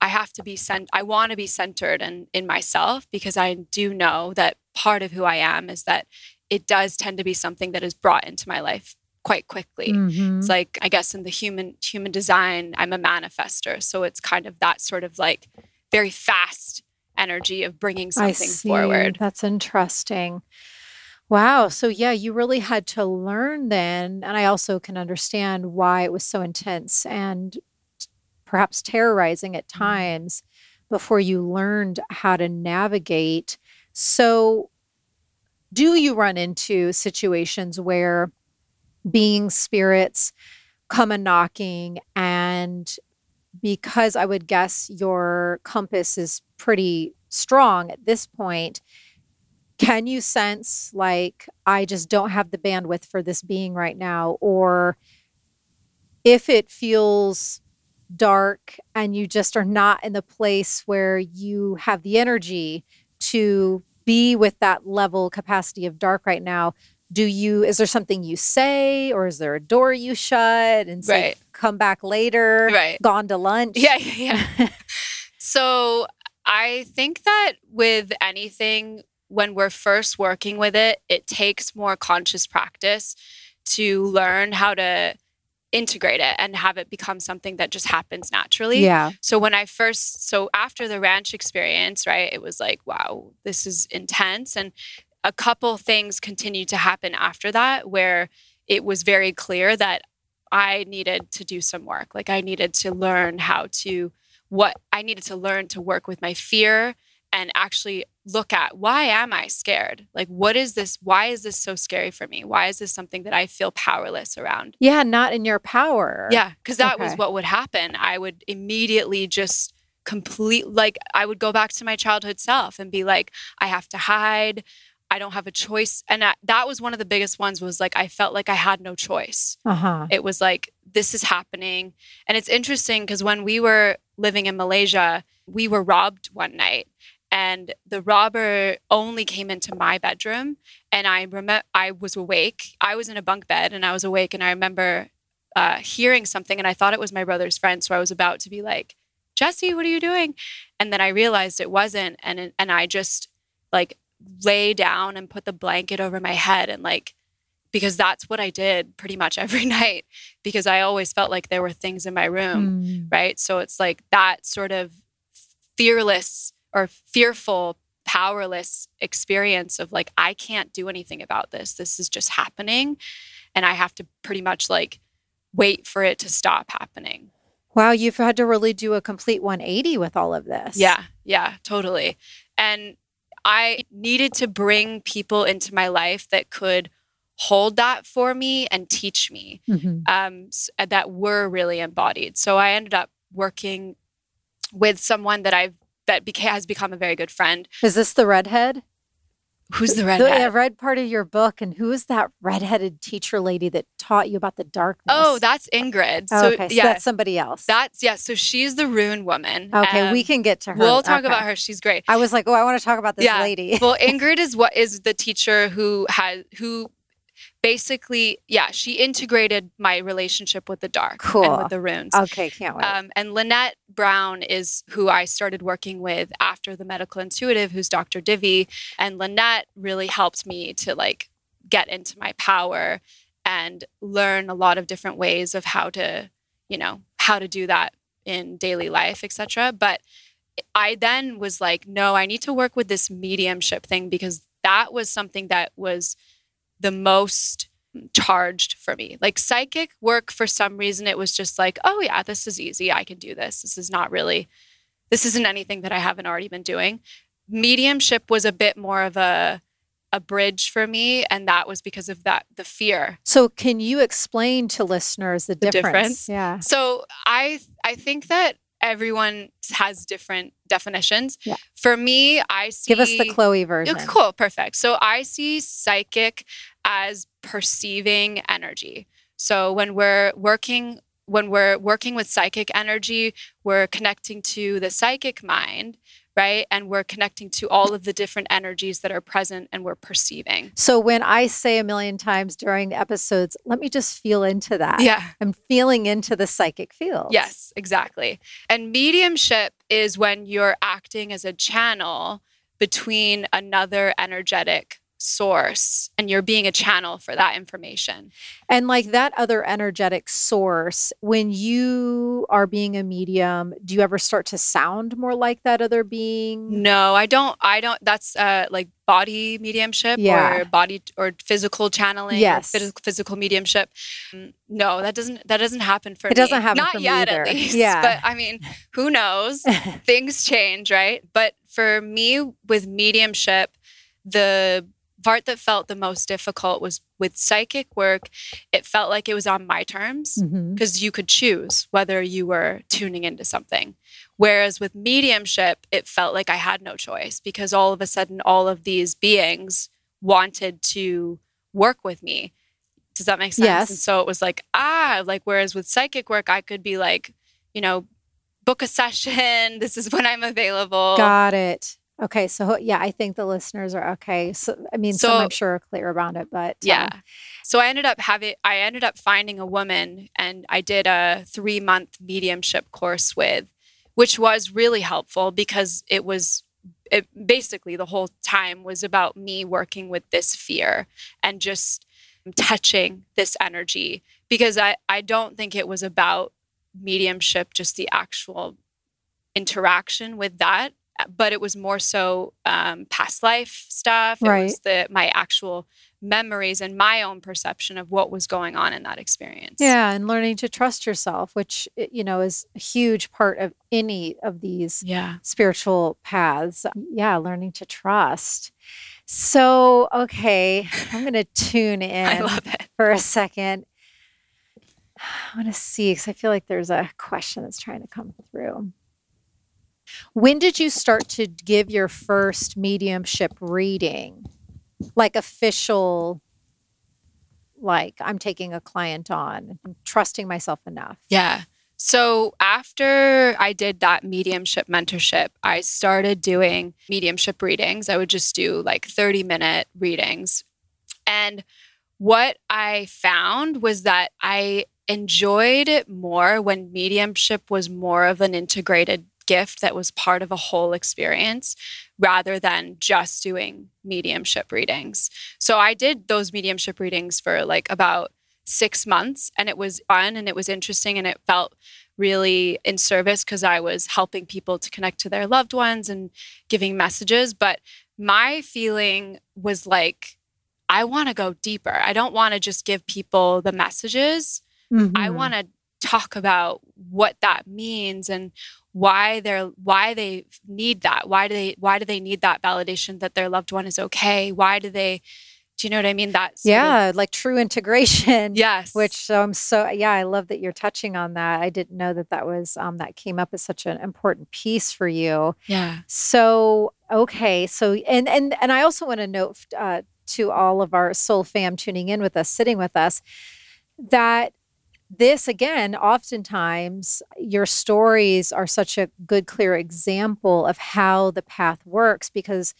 S3: I have to be sent. I want to be centered and in, in myself because I do know that part of who I am is that it does tend to be something that is brought into my life quite quickly. Mm-hmm. It's like I guess in the human human design, I'm a manifester, so it's kind of that sort of like very fast energy of bringing something forward.
S1: That's interesting. Wow. So, yeah, you really had to learn then. And I also can understand why it was so intense and perhaps terrorizing at mm-hmm. times before you learned how to navigate. So, do you run into situations where being spirits come a knocking and because I would guess your compass is pretty strong at this point, can you sense like I just don't have the bandwidth for this being right now? Or if it feels dark and you just are not in the place where you have the energy to be with that level capacity of dark right now, do you is there something you say or is there a door you shut and say right. come back later
S3: right
S1: gone to lunch
S3: yeah yeah, yeah. (laughs) so i think that with anything when we're first working with it it takes more conscious practice to learn how to integrate it and have it become something that just happens naturally.
S1: Yeah.
S3: So when I first so after the ranch experience, right, it was like, wow, this is intense and a couple things continued to happen after that where it was very clear that I needed to do some work. Like I needed to learn how to what I needed to learn to work with my fear and actually look at why am I scared? Like what is this why is this so scary for me? Why is this something that I feel powerless around?
S1: Yeah, not in your power.
S3: Yeah, cuz that okay. was what would happen. I would immediately just complete like I would go back to my childhood self and be like I have to hide. I don't have a choice. And I, that was one of the biggest ones was like, I felt like I had no choice. Uh-huh. It was like, this is happening. And it's interesting because when we were living in Malaysia, we were robbed one night and the robber only came into my bedroom and i remember i was awake i was in a bunk bed and i was awake and i remember uh, hearing something and i thought it was my brother's friend so i was about to be like jesse what are you doing and then i realized it wasn't and and i just like lay down and put the blanket over my head and like because that's what I did pretty much (laughs) every night because I always felt like there were things in my room, mm. right? So it's like that sort of fearless or fearful, powerless experience of like, I can't do anything about this. This is just happening. and I have to pretty much like wait for it to stop happening.
S1: Wow, you've had to really do a complete 180 with all of this.
S3: Yeah, yeah, totally. And I needed to bring people into my life that could hold that for me and teach me
S1: Mhm.
S3: um, that were really embodied. So I ended up working with someone that I've that beca- has become a very good friend.
S1: Is this the redhead?
S3: Who's the (laughs) redhead?
S1: I read part of your book, and who is that redheaded teacher lady that taught you about the darkness?
S3: oh, that's Ingrid.
S1: Oh,
S3: So
S1: okay. So
S3: yeah,
S1: that's somebody else.
S3: that's yeah. So she's the rune woman.
S1: okay, we
S3: Um,
S1: can get to her.
S3: We'll talk
S1: Okay.
S3: about her. She's great.
S1: I was like, oh, I want to talk about this
S3: Yeah.
S1: lady.
S3: well, (laughs) Ingrid is what is the teacher who has who basically yeah she integrated my relationship with the dark and with the runes.
S1: okay, can't wait.
S3: Um, and Lynette Brown is who I started working with after the medical intuitive, who's Dr. Divi. And Lynette really helped me to like get into my power and learn a lot of different ways of how to, you know, how to do that in daily life, etc. But I then was like, no, I need to work with this mediumship thing because that was something that was the most charged for me. Like psychic work, for some reason, it was just like, oh, yeah, this is easy. I can do this. This is not really, this isn't anything that I haven't already been doing. Mediumship was a bit more of a, a bridge for me. And that was because of that, the fear.
S1: so, can you explain to listeners the,
S3: The
S1: difference?
S3: difference?
S1: Yeah.
S3: So I, I think that everyone has different definitions.
S1: Yeah.
S3: For me, I see.
S1: Give us the Chloe version.
S3: Cool, perfect. So I see psychic as perceiving energy. So when we're working when we're working with psychic energy, we're connecting to the psychic mind, right? And we're connecting to all of the different energies that are present and we're perceiving.
S1: So, when I say a million times during episodes, let me just feel into that.
S3: Yeah.
S1: I'm feeling into the psychic field.
S3: Yes, exactly. And mediumship is when you're acting as a channel between another energetic source and you're being a channel for that information.
S1: And like that other energetic source, when you are being a medium, do you ever start to sound more like that other being?
S3: No, I don't I don't that's uh like body mediumship
S1: Yeah.
S3: or body or physical channeling
S1: Yes.
S3: or physical mediumship. Mm, No, that doesn't that doesn't happen for
S1: It
S3: me.
S1: It doesn't happen
S3: Not
S1: for me
S3: yet
S1: either.
S3: at least.
S1: Yeah. (laughs)
S3: But I mean, who knows? (laughs) things change, right? But for me with mediumship, the part that felt the most difficult was with psychic work. It felt like it was on my terms because you could choose whether you were tuning into something. Whereas with mediumship, it felt like I had no choice because all of a sudden, all of these beings wanted to work with me. Does that make sense?
S1: Yes.
S3: And so it was like, ah, like, whereas with psychic work, I could be like, you know, book a session. (laughs) This is when I'm available.
S1: Got it. Okay. So, yeah, I think the listeners are okay. So, I mean, some I'm sure are clear about it, but um,
S3: Yeah. So I ended up having I ended up finding a woman and I did a 3-month mediumship course with which was really helpful because it was it basically the whole time was about me working with this fear and just touching this energy because I I don't think it was about mediumship just the actual interaction with that but it was more so um, past life stuff it
S1: Right.
S3: was the my actual memories and my own perception of what was going on in that experience
S1: Yeah, and learning to trust yourself, which you know is a huge part of any of these
S3: yeah
S1: spiritual paths. Yeah, learning to trust. So, okay, I'm going to tune (laughs) in
S3: i love it
S1: for a second. (sighs) I want to see because I feel like there's a question that's trying to come through. When did you start to give your first mediumship reading? Like official, like I'm taking a client on, I'm trusting myself enough.
S3: Yeah. So after I did that mediumship mentorship, I started doing mediumship readings. I would just do like 30 minute readings. And what I found was that I enjoyed it more when mediumship was more of an integrated gift that was part of a whole experience rather than just doing mediumship readings. So I did those mediumship readings for like about six months and it was fun and it was interesting and it felt really in service because I was helping people to connect to their loved ones and giving messages. But my feeling was like, I want to go deeper. I don't want to just give people the messages.
S1: Mm-hmm.
S3: I want to talk about what that means and why they're why they need that. Why do they why do they need that validation that their loved one is okay? Why do they do you know what I mean? That's
S1: yeah, like true integration. (laughs)
S3: Yes.
S1: Which so I'm so yeah, I love that you're touching on that. I didn't know that that was um that came up as such an important piece for you.
S3: Yeah.
S1: So okay, so and and and I also want to note uh, to all of our soul fam tuning in with us, sitting with us, that this again, oftentimes your stories are such a good, clear example of how the path works because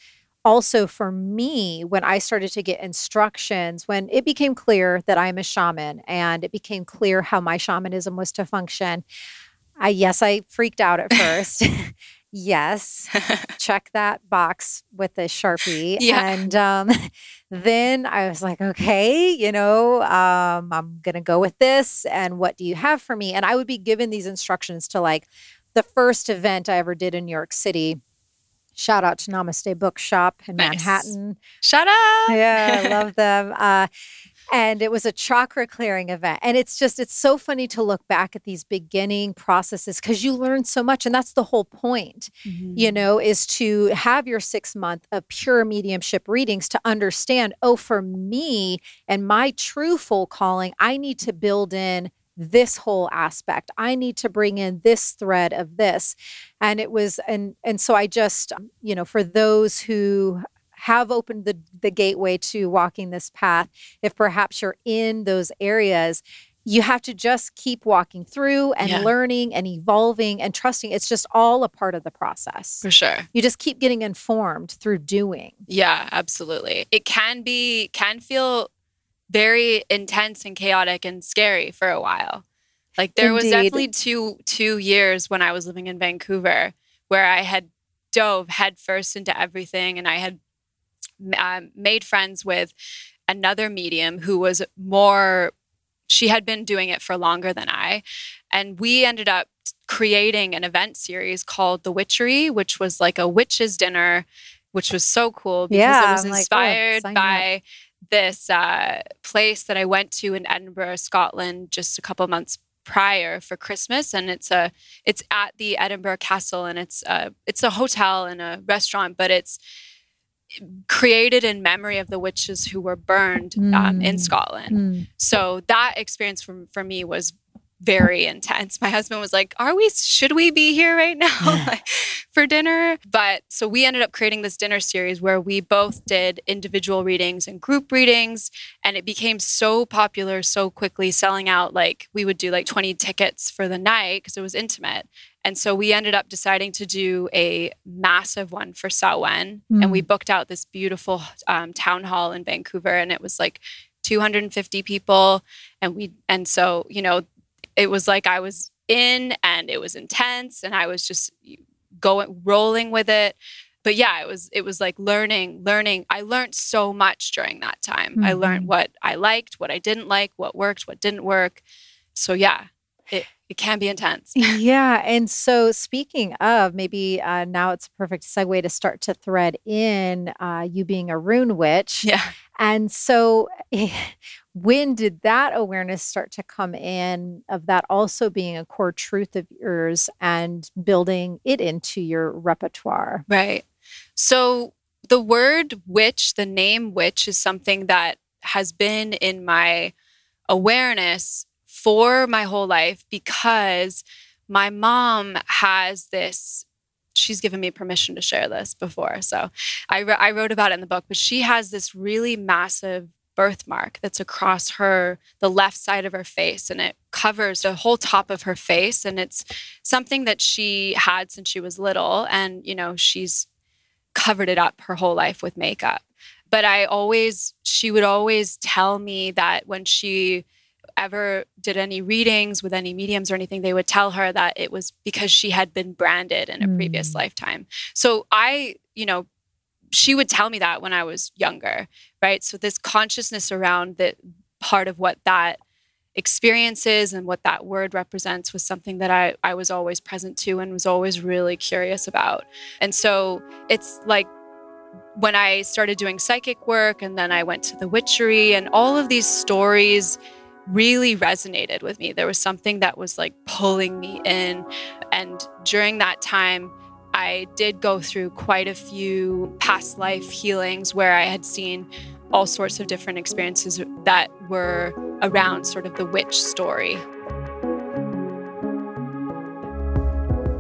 S1: also for me, when I started to get instructions, when it became clear that I'm a shaman and it became clear how my shamanism was to function, I yes, I freaked out at (laughs) first. (laughs) yes, (laughs) check that box with a sharpie,
S3: Yeah.
S1: and um, (laughs) then I was like, okay, you know, um, I'm gonna go with this. And what do you have for me? And I would be given these instructions to like the first event I ever did in New York City. Shout out to Namaste Bookshop in
S3: Nice.
S1: Manhattan.
S3: Shut up.
S1: Yeah, I love (laughs) them. Uh, and it was a chakra clearing event. And it's just, it's so funny to look back at these beginning processes because you learn so much. And that's the whole point, you mm-hmm. know, is to have your six month of pure mediumship readings to understand, oh, for me and my true full calling, I need to build in this whole aspect i need to bring in this thread of this and it was and and so i just you know for those who have opened the the gateway to walking this path if perhaps you're in those areas you have to just keep walking through and
S3: Yeah.
S1: learning and evolving and trusting it's just all a part of the process
S3: For sure.
S1: you just keep getting informed through doing
S3: Yeah, absolutely. It can be can feel very intense and chaotic and scary for a while. Like there was definitely two two years when I was living in Vancouver where I had dove headfirst into everything and I had um, made friends with another medium who was more she had been doing it for longer than I and we ended up creating an event series called The Witchery which was like a witches dinner which was so cool because
S1: Yeah,
S3: it was
S1: I'm like, oh,
S3: inspired
S1: up.
S3: by this uh, place that I went to in Edinburgh, Scotland, just a couple months prior for Christmas, and it's a it's at the Edinburgh Castle, and it's a it's a hotel and a restaurant, but it's created in memory of the witches who were burned um, in
S1: Mm.
S3: Scotland. So that experience for, for me was very intense. My husband was like, "Are we? Should we be here right now (laughs) for dinner?" But so we ended up creating this dinner series where we both did individual readings and group readings, and it became so popular so quickly, selling out. Like we would do like twenty tickets for the night because it was intimate. And so we ended up deciding to do a massive one for Samhain, and we booked out this beautiful um, town hall in Vancouver, and it was like 250 people, and we and so you know it was like I was in and it was intense and I was just going rolling with it. But yeah, it was it was like learning, learning. I learned so much during that time. I learned
S1: Mhm.
S3: what I liked, what I didn't like, what worked, what didn't work. So yeah, it can be intense.
S1: yeah. And so, speaking of, maybe uh, now it's a perfect segue to start to thread in uh, you being a rune witch.
S3: Yeah.
S1: And so, when did that awareness start to come in of that also being a core truth of yours and building it into your repertoire?
S3: Right. So the word witch, the name witch, is something that has been in my awareness for my whole life because my mom has this. She's given me permission to share this before. So I, wr- I wrote about it in the book, but she has this really massive birthmark that's across her, the left side of her face, and it covers the whole top of her face. And it's something that she had since she was little. And, you know, she's covered it up her whole life with makeup. But I always, she would always tell me that when she ever did any readings with any mediums or anything, they would tell her that it was because she had been branded in a previous
S1: Mm.
S3: lifetime. So I, you know, she would tell me that when I was younger, right? So this consciousness around that part of what that experience is and what that word represents was something that I, I was always present to and was always really curious about. And so it's like when I started doing psychic work and then I went to the witchery and all of these stories really resonated with me. There was something that was like pulling me in. And during that time, I did go through quite a few past life healings where I had seen all sorts of different experiences that were around sort of the witch story.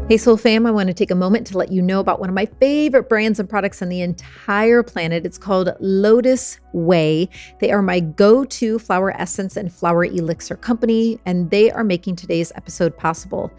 S4: Hey, Soul Fam, I want to take a moment to let you know about one of my favorite brands and products on the entire planet. It's called Lotus Way. They are my go to flower essence and flower elixir company, and they are making today's episode possible.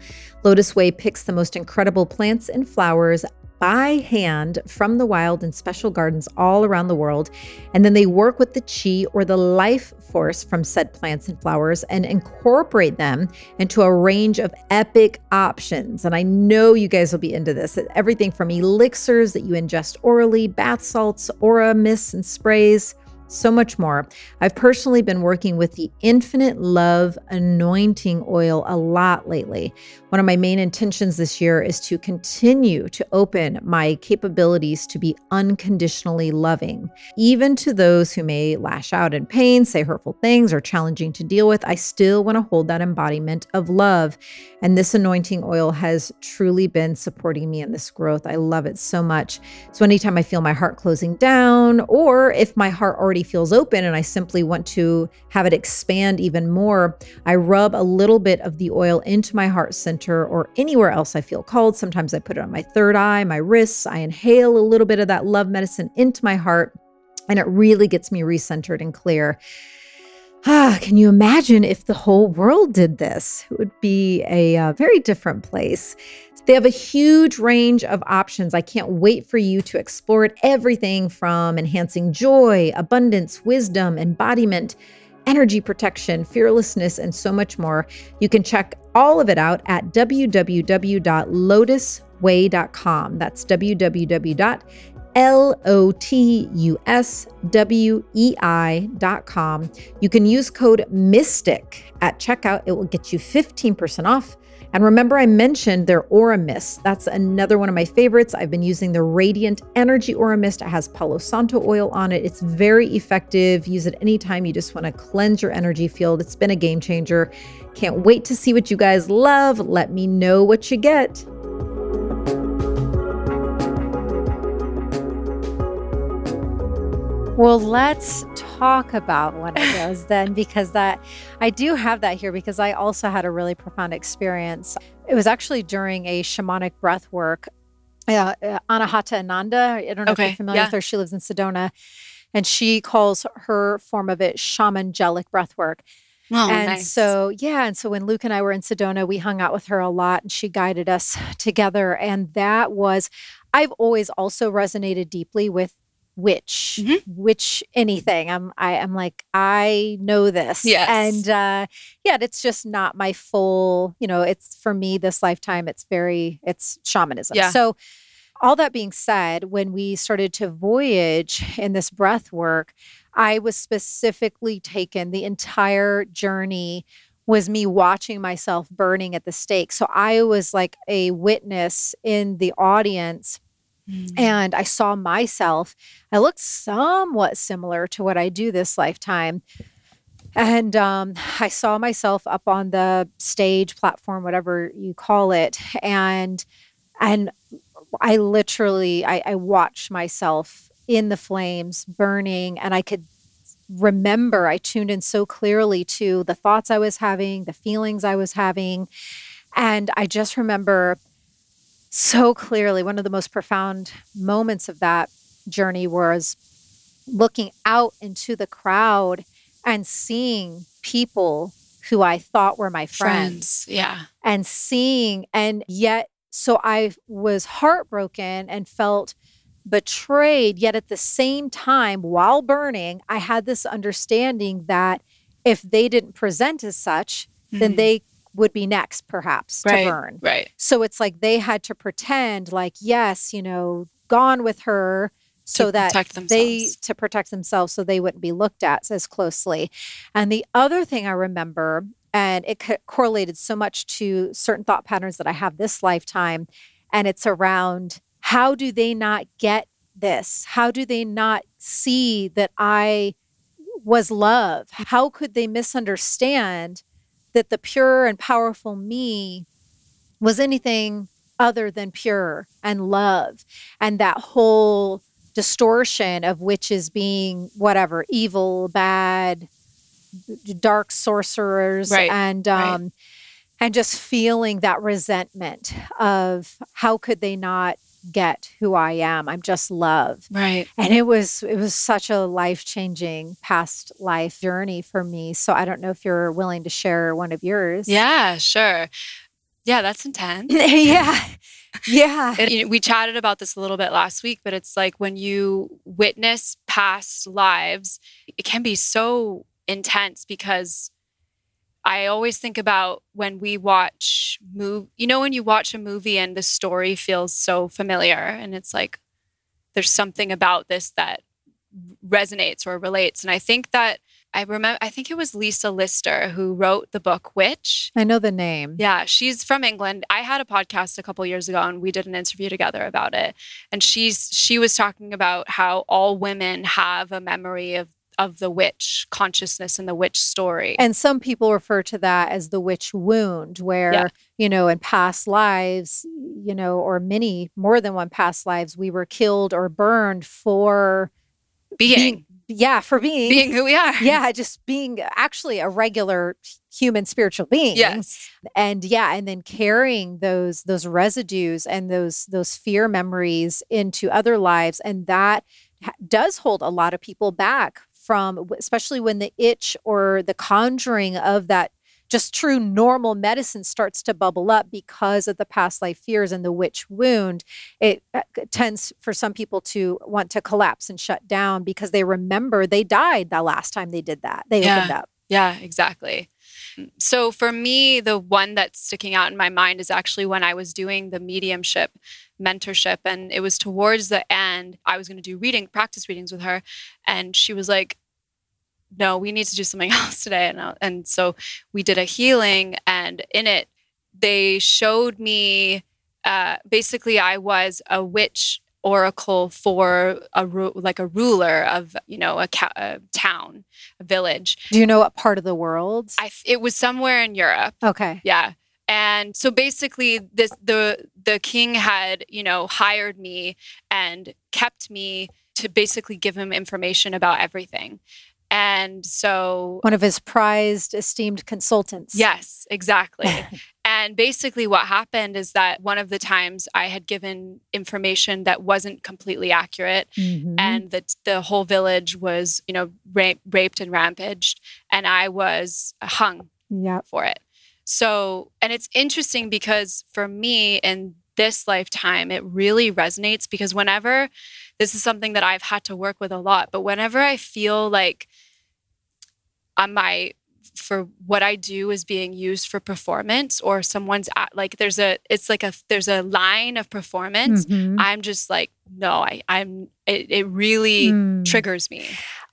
S4: LotusWei picks the most incredible plants and flowers by hand from the wild in special gardens all around the world. And then they work with the chi or the life force from said plants and flowers and incorporate them into a range of epic options. And I know you guys will be into this. Everything from elixirs that you ingest orally, bath salts, aura mists, and sprays so much more. I've personally been working with the Infinite Love Anointing Oil a lot lately. One of my main intentions this year is to continue to open my capabilities to be unconditionally loving. Even to those who may lash out in pain, say hurtful things, or challenging to deal with, I still want to hold that embodiment of love. And this anointing oil has truly been supporting me in this growth. I love it so much. So anytime I feel my heart closing down, or if my heart already feels open and I simply want to have it expand even more, I rub a little bit of the oil into my heart center or anywhere else I feel called. Sometimes I put it on my third eye, my wrists. I inhale a little bit of that love medicine into my heart, and it really gets me recentered and clear. Ah, can you imagine if the whole world did this? It would be a uh, very different place. They have a huge range of options. I can't wait for you to explore it. Everything from enhancing joy, abundance, wisdom, embodiment, energy protection, fearlessness, and so much more. You can check all of it out at www.lotuswei.com. That's www L O T U S W E I dot com. You can use code MYSTIC at checkout. It will get you 15% off. And remember, I mentioned their Aura Mist. That's another one of my favorites. I've been using the Radiant Energy Aura Mist. It has Palo Santo oil on it. It's very effective. Use it anytime you just want to cleanse your energy field. It's been a game changer. Can't wait to see what you guys love. Let me know what you get.
S1: Well, let's talk about one of those then, because that I do have that here because I also had a really profound experience. It was actually during a shamanic breath work. Uh, uh, Anahata Ananda, I don't know okay, if you're familiar yeah. with her. She lives in Sedona, and she calls her form of it shamangelic breath work. Oh, and nice. so, yeah. And so when Luke and I were in Sedona, we hung out with her a lot and she guided us (laughs) together. And that was, I've always also resonated deeply with which mm-hmm. which anything i'm i am like i know this
S3: yes.
S1: and uh yeah it's just not my full you know it's for me this lifetime it's very it's shamanism yeah. so all that being said when we started to voyage in this breath work i was specifically taken the entire journey was me watching myself burning at the stake so i was like a witness in the audience Mm. And I saw myself. I looked somewhat similar to what I do this lifetime. And um, (sighs) I saw myself up on the stage platform, whatever you call it, and and I literally I, I watched myself in the flames burning, and I could remember. I tuned in so clearly to the thoughts I was having, the feelings I was having, and I just remember so clearly one of the most profound moments of that journey was looking out into the crowd and seeing people who I thought were my friends.
S3: friends. Yeah.
S1: And seeing, and yet, so I was heartbroken and felt betrayed. Yet at the same time, while burning, I had this understanding that if they didn't present as such, mm-hmm. then they would be next perhaps
S3: right,
S1: to burn.
S3: Right.
S1: So it's like they had to pretend like, yes, you know, gone with her so that
S3: they
S1: to protect themselves so they wouldn't be looked at as closely. And the other thing I remember and it co- correlated so much to certain thought patterns that I have this lifetime and it's around how do they not get this? How do they not see that I was love? How could they misunderstand that the pure and powerful me was anything other than pure and love? And that whole distortion of witches being whatever, evil, bad, dark sorcerers,
S3: Right,
S1: and
S3: right.
S1: um, and just feeling that resentment of how could they not get who I am? I'm just love.
S3: Right.
S1: And it was it was such a life-changing past life journey for me. So I don't know if you're willing to share one of yours.
S3: Yeah, sure. Yeah, that's intense. (laughs)
S1: yeah. Yeah.
S3: It, you know, we chatted about this a little bit last week, but it's like when you witness past lives, it can be so intense because I always think about when we watch move, you know, when you watch a movie and the story feels so familiar and it's like there's something about this that resonates or relates. And I think that I remember, I think it was Lisa Lister who wrote the book Witch.
S1: I know the name.
S3: Yeah, she's from England. I had a podcast a couple years ago and we did an interview together about it. And she's she was talking about how all women have a memory of of the witch consciousness and the witch story.
S1: And some people refer to that as the witch wound, where,
S3: Yeah.
S1: you know, in past lives, you know, or many more than one past lives, we were killed or burned for
S3: being
S1: yeah, for being,
S3: being who we are. (laughs)
S1: yeah, just being actually a regular human spiritual being.
S3: Yes.
S1: and yeah and then carrying those those residues and those those fear memories into other lives and that does hold a lot of people back from especially when the itch or the conjuring of that just true normal medicine starts to bubble up because of the past life fears and the witch wound it uh, tends for some people to want to collapse and shut down because they remember they died the last time they did that they
S3: Yeah.
S1: opened up
S3: Yeah, exactly. So for me, the one that's sticking out in my mind is actually when I was doing the mediumship mentorship. And it was towards the end, I was going to do reading, practice readings with her. And she was like, no, we need to do something (laughs) else today. And, I- and so we did a healing. And in it, they showed me uh, basically, I was a witch oracle for a ru- like a ruler of you know a, ca- a town a village
S1: do you know what part of the world
S3: I it was somewhere in Europe.
S1: okay
S3: Yeah. And so basically this the the king had, you know, hired me and kept me to basically give him information about everything. And so
S1: one of his prized esteemed consultants
S3: yes, exactly. (laughs) and basically what happened is that one of the times I had given information that wasn't completely accurate
S1: Mhm.
S3: and that the whole village was, you know, ra- raped and rampaged and I was hung
S1: Yep.
S3: for it. So, and it's interesting because for me in this lifetime, it really resonates because whenever this is something that I've had to work with a lot, but whenever I feel like on my for what I do is being used for performance or someone's like there's a it's like a there's a line of performance
S1: Mhm.
S3: I'm just like no I I'm it, it really
S1: Mm.
S3: triggers me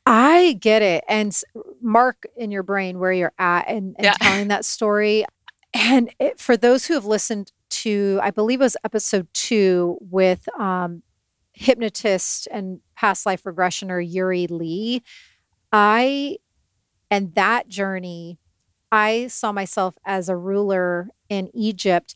S1: I get it. And mark in your brain where you're at and, and
S3: Yeah.
S1: telling that story. And it, for those who have listened to, I believe it was episode two with um, hypnotist and past life regressioner Yuri Lee, I, and that journey, I saw myself as a ruler in Egypt,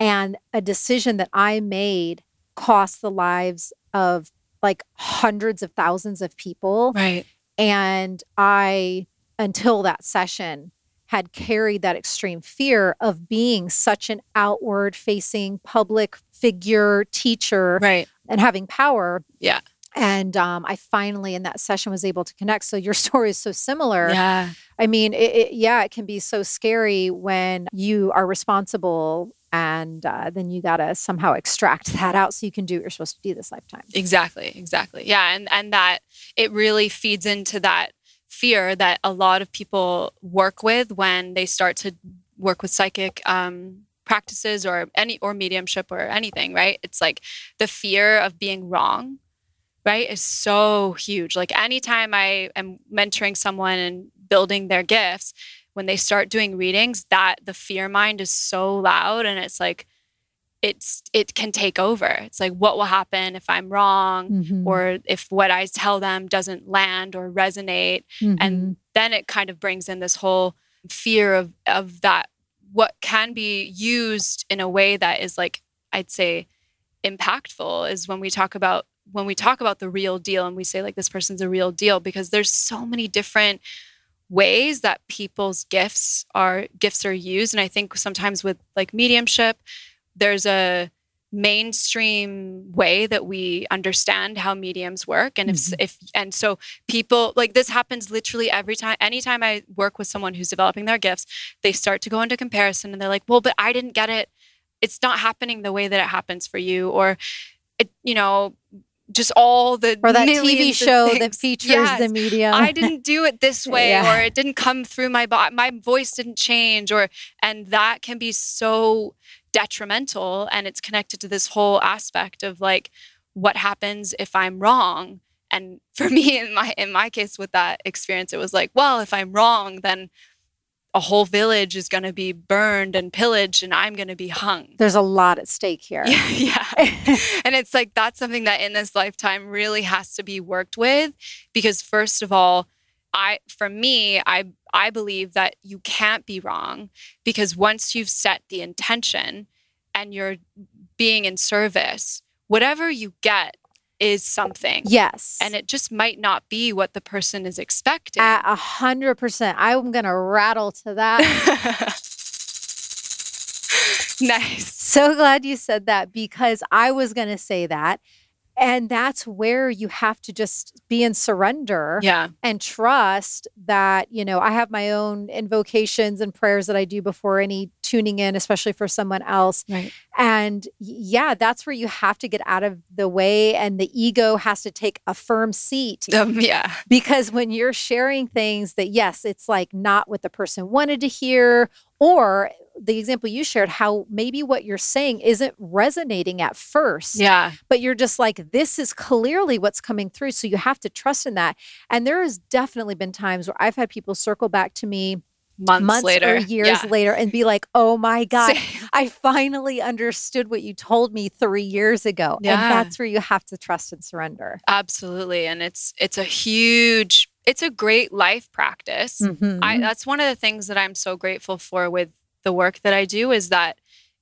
S1: and a decision that I made cost the lives of like hundreds of thousands of people.
S3: right
S1: And I, until that session, had carried that extreme fear of being such an outward facing public figure, teacher,
S3: right
S1: and having power.
S3: Yeah.
S1: And um, I finally, in that session, was able to connect. So your (laughs) story is so similar.
S3: yeah
S1: I mean, it, it, yeah, it can be so scary when you are responsible and uh, then you got to somehow extract that out so you can do what you're supposed to do this lifetime.
S3: Exactly, exactly. Yeah, and and that it really feeds into that fear that a lot of people work with when they start to work with psychic um, practices or any or mediumship or anything. Right? It's like the fear of being wrong. Right, is so huge. Like anytime I am mentoring someone and building their gifts, when they start doing readings, that the fear mind is so loud, and it's like it's it can take over. It's like what will happen if I'm wrong
S1: Mhm.
S3: or if what I tell them doesn't land or resonate
S1: Mhm.
S3: and then it kind of brings in this whole fear of of that what can be used in a way that is like I'd say impactful is when we talk about when we talk about the real deal and we say like this person's a real deal because there's so many different ways that people's gifts are gifts are used. And i think sometimes with like mediumship there's a mainstream way that we understand how mediums work. And if
S1: Mhm.
S3: if and so people like this happens literally every time anytime i work with someone who's developing their gifts they start to go into comparison and they're like well but i didn't get it. It's not happening the way that it happens for you or it you know just all the
S1: or that TV show that features
S3: Yes.
S1: the medium.
S3: I didn't do it this (laughs) way,
S1: Yeah.
S3: or it didn't come through my body. My voice didn't change, or and that can be so detrimental. And it's connected to this whole aspect of like what happens if I'm wrong. And for (laughs) me, in my in my case with that experience, it was like, well, if I'm wrong, then a whole village is going to be burned and pillaged, and I'm going to be hung. (laughs)
S1: There's a lot at stake here.
S3: Yeah, (laughs) yeah. (laughs) and it's like that's something that in this lifetime really has to be worked with because first of all, I for me, I I believe that you can't be wrong because once you've set the intention and you're being in service, whatever you get is something.
S1: yes.
S3: And it just might not be what the person is expecting.
S1: At a hundred percent. I'm gonna rattle to that. (laughs)
S3: nice.
S1: so glad you said that because I was gonna say that. And that's where you have to just be in surrender
S3: Yeah.
S1: and trust that, you know, I have my own invocations and prayers that I do before any tuning in, especially for someone else.
S3: Right.
S1: And yeah, that's where you have to get out of the way and the ego has to take a firm seat
S3: Um, yeah.
S1: because when you're sharing things that yes it's like not what the person wanted to hear or the example you shared how maybe what you're saying isn't resonating at first
S3: Yeah.
S1: but you're just like this is clearly what's coming through so you have to trust in that and there has definitely been times where i've had people circle back to me
S3: Months,
S1: months
S3: later.
S1: or years
S3: Yeah.
S1: later and be like oh my god
S3: Same.
S1: i finally understood what you told me 3 years ago
S3: Yeah.
S1: and that's where you have to trust and surrender
S3: Absolutely. And it's it's a huge it's a great life practice.
S1: Mhm.
S3: I that's one of the things that I'm so grateful for with the work that I do is that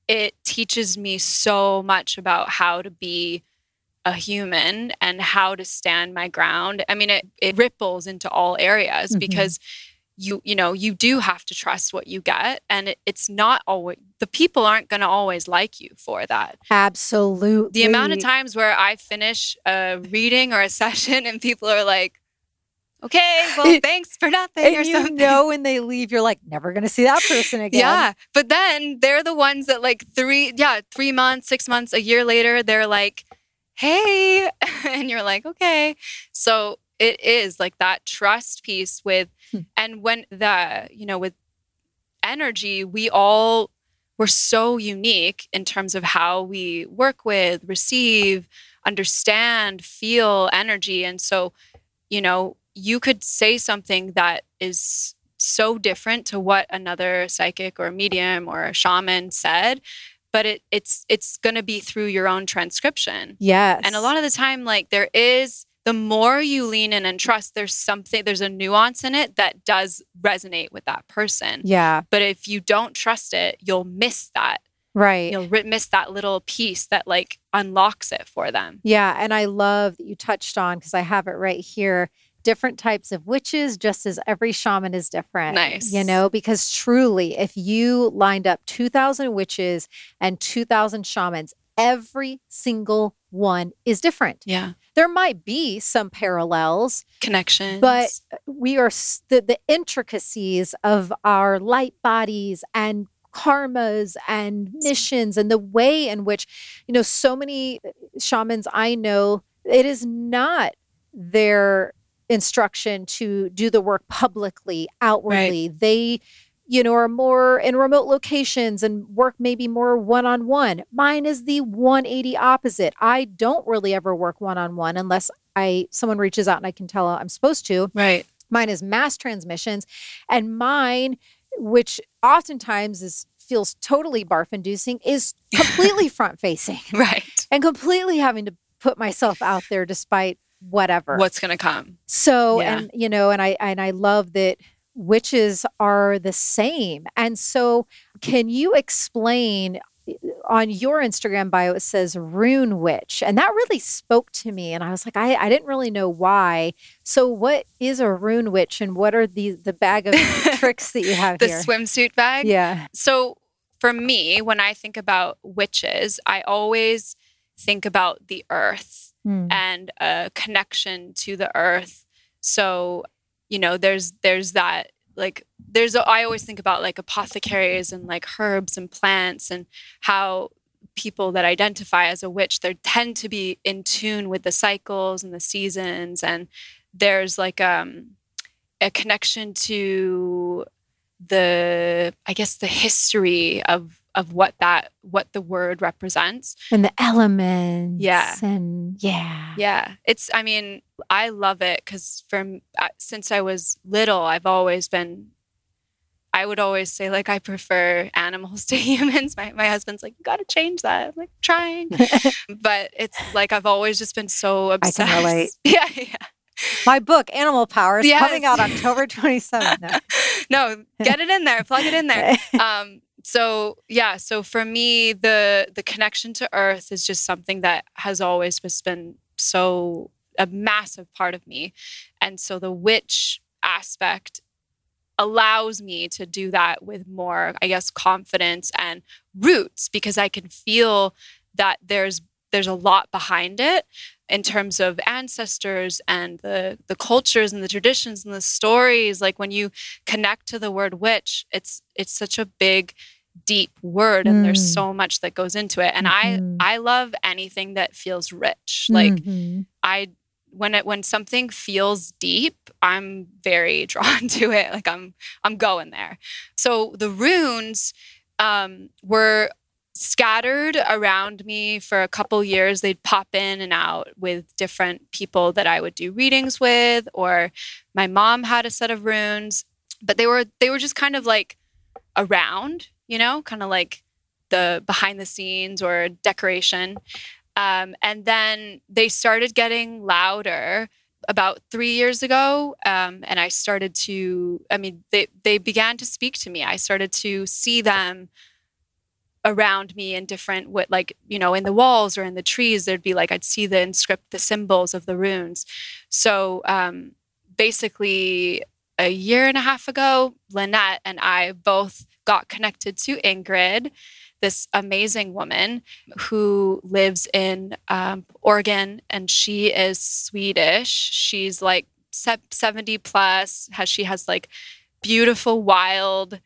S3: it teaches me so much about how to be a human and how to stand my ground. I mean it it ripples into all areas
S1: Mhm.
S3: because you you know you do have to trust what you get and it, it's not always the people aren't going to always like you for that
S1: Absolutely.
S3: the amount of times where I finish a reading or a (laughs) session and people are like, okay, (laughs) well, thanks for nothing
S1: and
S3: or
S1: you
S3: something.
S1: know when they leave, you're like, never going to see that person (laughs) again.
S3: Yeah. But then they're the ones that, like, three, yeah, three months, six months, a year later, they're like, hey. (laughs) And you're like, okay. So it is like that trust piece with,
S1: Hmm.
S3: and when the, you know, with energy, we all, we're so unique in terms of how we work with, receive, understand, feel energy. And so, you know, you could say something that is so different to what another psychic or medium or a shaman said, but it, it's it's going to be through your own transcription.
S1: Yes.
S3: And a lot of the time, like there is, the more you lean in and trust, there's something, there's a nuance in it that does resonate with that person.
S1: Yeah.
S3: But if you don't trust it, you'll miss that.
S1: Right.
S3: You'll miss that little piece that like unlocks it for them.
S1: Yeah. And I love that you touched on, because I have it right here, different types of witches, just as every shaman is different.
S3: Nice.
S1: You know, because truly, if you lined up 2,000 witches and 2,000 shamans, every single one is different.
S3: Yeah.
S1: There might be some parallels,
S3: Connections.
S1: but we are the, the intricacies of our light bodies and karmas and missions and the way in which you know so many shamans i know it is not their instruction to do the work publicly outwardly. They you know are more in remote locations and work maybe more one-on-one. Mine is the 180 opposite. I don't really ever work one-on-one unless i someone reaches out and i can tell i'm supposed to.
S3: Right.
S1: Mine is mass transmissions, and mine, which oftentimes is feels totally barf inducing is (laughs) completely front facing
S3: Right.
S1: and completely having to put myself out there despite whatever.
S3: What's going to come?
S1: So
S3: Yeah.
S1: and you know and I and I love that witches are the same. And so can you explain uh, on your Instagram bio it says rune witch and that really spoke to me and I was like I, I didn't really know why. So what is a rune witch and what are the the bag of (laughs) tricks that you have
S3: The
S1: here?
S3: swimsuit bag?
S1: Yeah.
S3: So for me, when I think about witches, I always think about the earth
S1: Hmm.
S3: and a connection to the earth. So, you know, there's there's that like there's a, I always think about like apothecaries and like herbs and plants and how people that identify as a witch they tend to be in tune with the cycles and the seasons and there's like um a connection to the I guess the history of of what that what the word represents.
S1: And the elements.
S3: Yeah.
S1: And yeah.
S3: Yeah, it's I mean, I love it cuz from uh, since I was little, I've always been I would always say like I prefer animals (laughs) to humans. My my husband's like, "You got to change that." I'm like, "Trying." (laughs) but it's like I've always just been so
S1: I
S3: obsessed.
S1: can relate. (laughs)
S3: Yeah, yeah.
S1: My book, Animal Power, is coming out October 27th. No.
S3: no, get it in there, plug it in there. um so yeah so for me the the connection to earth is just something that has always just been so a massive part of me. And so the witch aspect allows me to do that with more i guess confidence and roots because i can feel that there's there's a lot behind it in terms of ancestors and the the cultures and the traditions and the stories like when you connect to the word witch it's it's such a big deep word and there's
S1: Mm.
S3: so much that goes into it and
S1: Mhm.
S3: i i love anything that feels rich like
S1: Mhm.
S3: I when it when something feels deep, I'm very (laughs) drawn to it. Like I'm I'm going there. So the runes um, were scattered around me for a couple years. They'd pop in and out with different people that I would do readings with, or my mom had a set of runes, but they were they were just kind of like around, you know, kind of like the behind the scenes or decoration. Um, and then they started getting louder about three years ago. Um, and I started to, I mean, they, they began to speak to me. I started to see them around me in different what like you know in the walls or in the trees there'd be like i'd see the inscript the symbols of the runes so um basically a year and a half ago lynette and i both got connected to ingrid this amazing woman who lives in um, Oregon and she is Swedish. She's like 70 plus, has she has like beautiful, wild,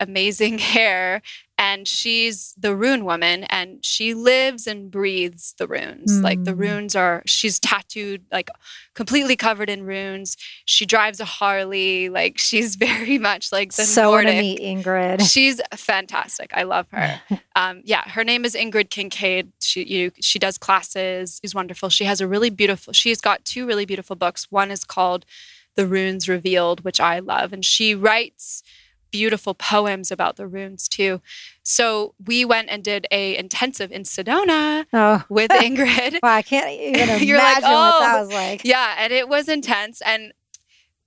S3: amazing (laughs) hair. And she's the rune woman and she lives and breathes the runes. Like the
S1: Mm.
S3: runes are, she's tattooed, like completely covered in runes. She drives a Harley. Like she's (laughs) very much like the
S1: so to meet Ingrid.
S3: She's fantastic. I love her. (laughs) Um, yeah, her name is Ingrid Kincaid. She you, she does classes. She's wonderful. She has a really beautiful. She's got two really beautiful books. One is called The Runes Revealed, which I love, and she writes beautiful poems about the runes too. So we went and did a intensive in Sedona
S1: Oh,
S3: with (laughs) Ingrid.
S1: well, I can't even imagine (laughs)
S3: You're like,
S1: what that
S3: "Oh."
S1: was like.
S3: yeah and it was intense and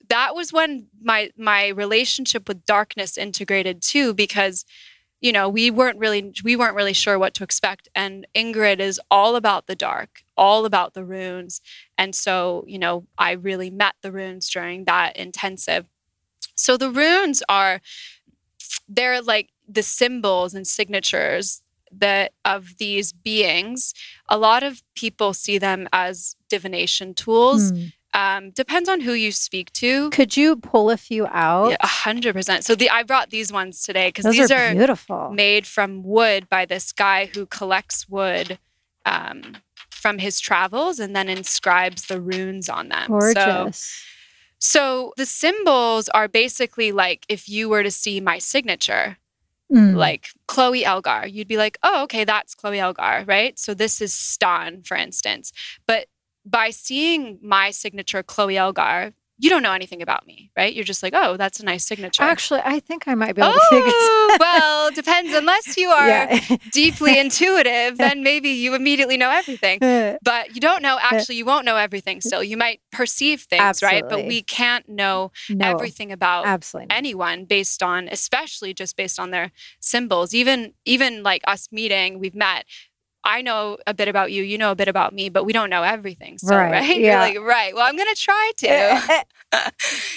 S3: that was when my my relationship with darkness integrated too because you know we weren't really we weren't really sure what to expect and ingrid is all about the dark all about the runes and so you know i really met the runes during that intensive so the runes are they're like the symbols and signatures that of these beings a lot of people see them as divination tools
S1: Hmm.
S3: um, depends on who you speak to
S1: Could you pull a few out?
S3: A hundred percent so the i brought these ones today because these
S1: are,
S3: are,
S1: beautiful.
S3: made from wood by this guy who collects wood um, from his travels and then inscribes the runes on them
S1: Gorgeous.
S3: so the symbols are basically like if you were to see my signature
S1: Mm.
S3: like Chloe Elgar, you'd be like, oh, okay, that's Chloe Elgar, right? So this is Stan, for instance. But by seeing my signature, Chloe Elgar, you don't know anything about me, right? You're just like, oh, that's a nice signature.
S1: Actually, I think I might be able to figure it
S3: Oh, (laughs) well, depends. Unless you are
S1: Yeah. (laughs)
S3: deeply intuitive, then maybe you immediately know everything.
S1: Uh,
S3: but you don't know, uh, actually, you won't know everything still. You might perceive things, right? But we can't know
S1: no,
S3: everything about
S1: absolutely.
S3: anyone based on especially just based on their symbols even even like us meeting we've met i know a bit about you you know a bit about me but we don't know everything so
S1: Right,
S3: right, (laughs)
S1: yeah.
S3: like right well i'm gonna try to. Eh, eh, eh. (laughs)
S1: Let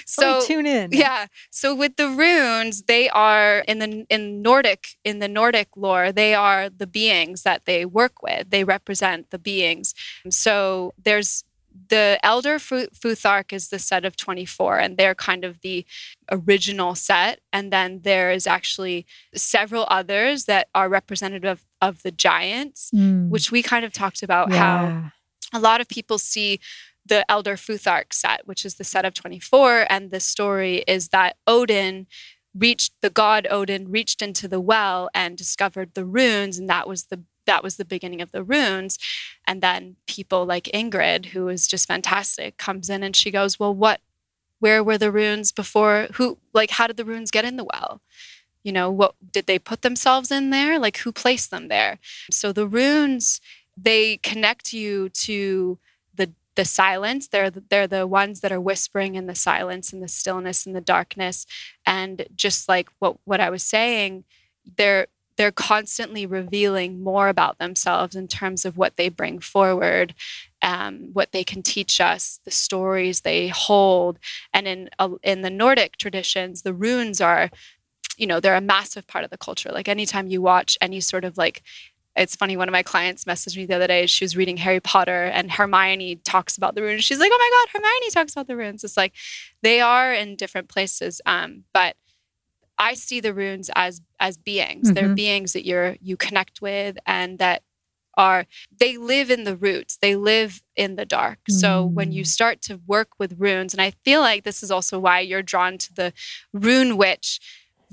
S3: so
S1: me tune in.
S3: yeah. So with the runes they are in the in nordic in the nordic lore they are the beings that they work with. They represent the beings. So there's the elder futhark is the set of 24 and they're kind of the original set. And then there is actually several others that are representative of the giants
S1: Mm.
S3: which we kind of talked about how a lot of people see the Elder Futhark set, which is the set of 24. And the story is that Odin reached the god Odin reached into the well and discovered the runes, and that was the that was the beginning of the runes. And then people like Ingrid, who is just fantastic, comes in and she goes, Well, what where were the runes before who like how did the runes get in the well? You know, what did they put themselves in there? Like who placed them there? So the runes they connect you to the the silence they're they're the ones that are whispering in the silence and the stillness and the darkness and just like what what I was saying they're they're constantly revealing more about themselves in terms of what they bring forward um, what they can teach us the stories they hold and in uh, in the Nordic traditions the runes are you know they're a massive part of the culture. Like anytime you watch any sort of like it's funny one of my clients messaged me the other day she was reading harry potter and hermione talks about the runes she's like oh my god hermione talks about the runes it's like they are in different places um, but i see the runes as as beings. They're
S1: Mhm.
S3: beings that you're you connect with and that are they live in the roots. They live in the dark. So when you
S1: Mm.
S3: start to work with runes and i feel like this is also why you're drawn to the rune witch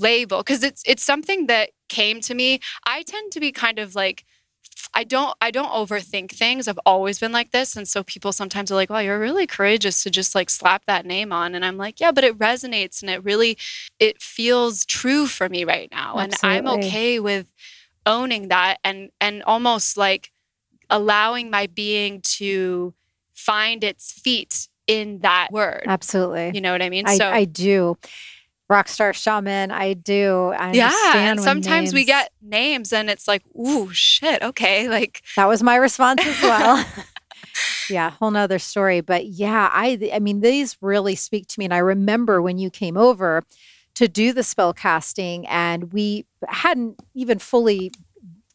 S3: label because it's it's something that came to me. I tend to be kind of like i don't i don't overthink things. I've always been like this and so people sometimes are like wow you're really courageous to just like slap that name on and i'm like yeah but it resonates and it really it feels true for me right now and i'm okay with owning that and and almost like allowing my being to find its feet in that word.
S1: Absolutely.
S3: you know what i mean?
S1: I,
S3: so
S1: I do. Rockstar shaman, I do. I
S3: yeah
S1: understand
S3: and
S1: when
S3: sometimes we get names and it's like ooh shit okay (laughs) like
S1: That was my response as well. (laughs) (laughs) yeah, whole nother story. But yeah, I I mean, these really speak to me. And I remember when you came over to do the spell casting and we hadn't even fully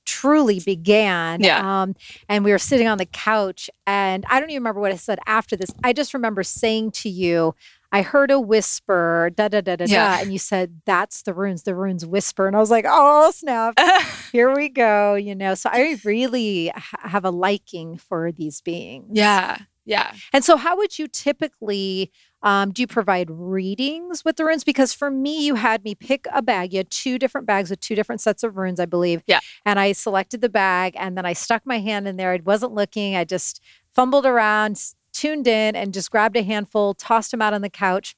S1: truly began.
S3: Yeah.
S1: Um, and we were sitting on the couch and I don't even remember what I said after this. I just remember saying to you, I heard a whisper, da da da da
S3: Yeah.
S1: da. And you said, That's the runes, the runes whisper. And I was like, Oh, snap (laughs) here we go you know so i really ha- have a liking for these beings
S3: yeah yeah
S1: and so how would you typically um, do you provide readings with the runes because for me you had me pick a bag you had two different bags with two different sets of runes i believe
S3: Yeah.
S1: and i selected the bag and then i stuck my hand in there i wasn't looking i just fumbled around tuned in and just grabbed a handful tossed them out on the couch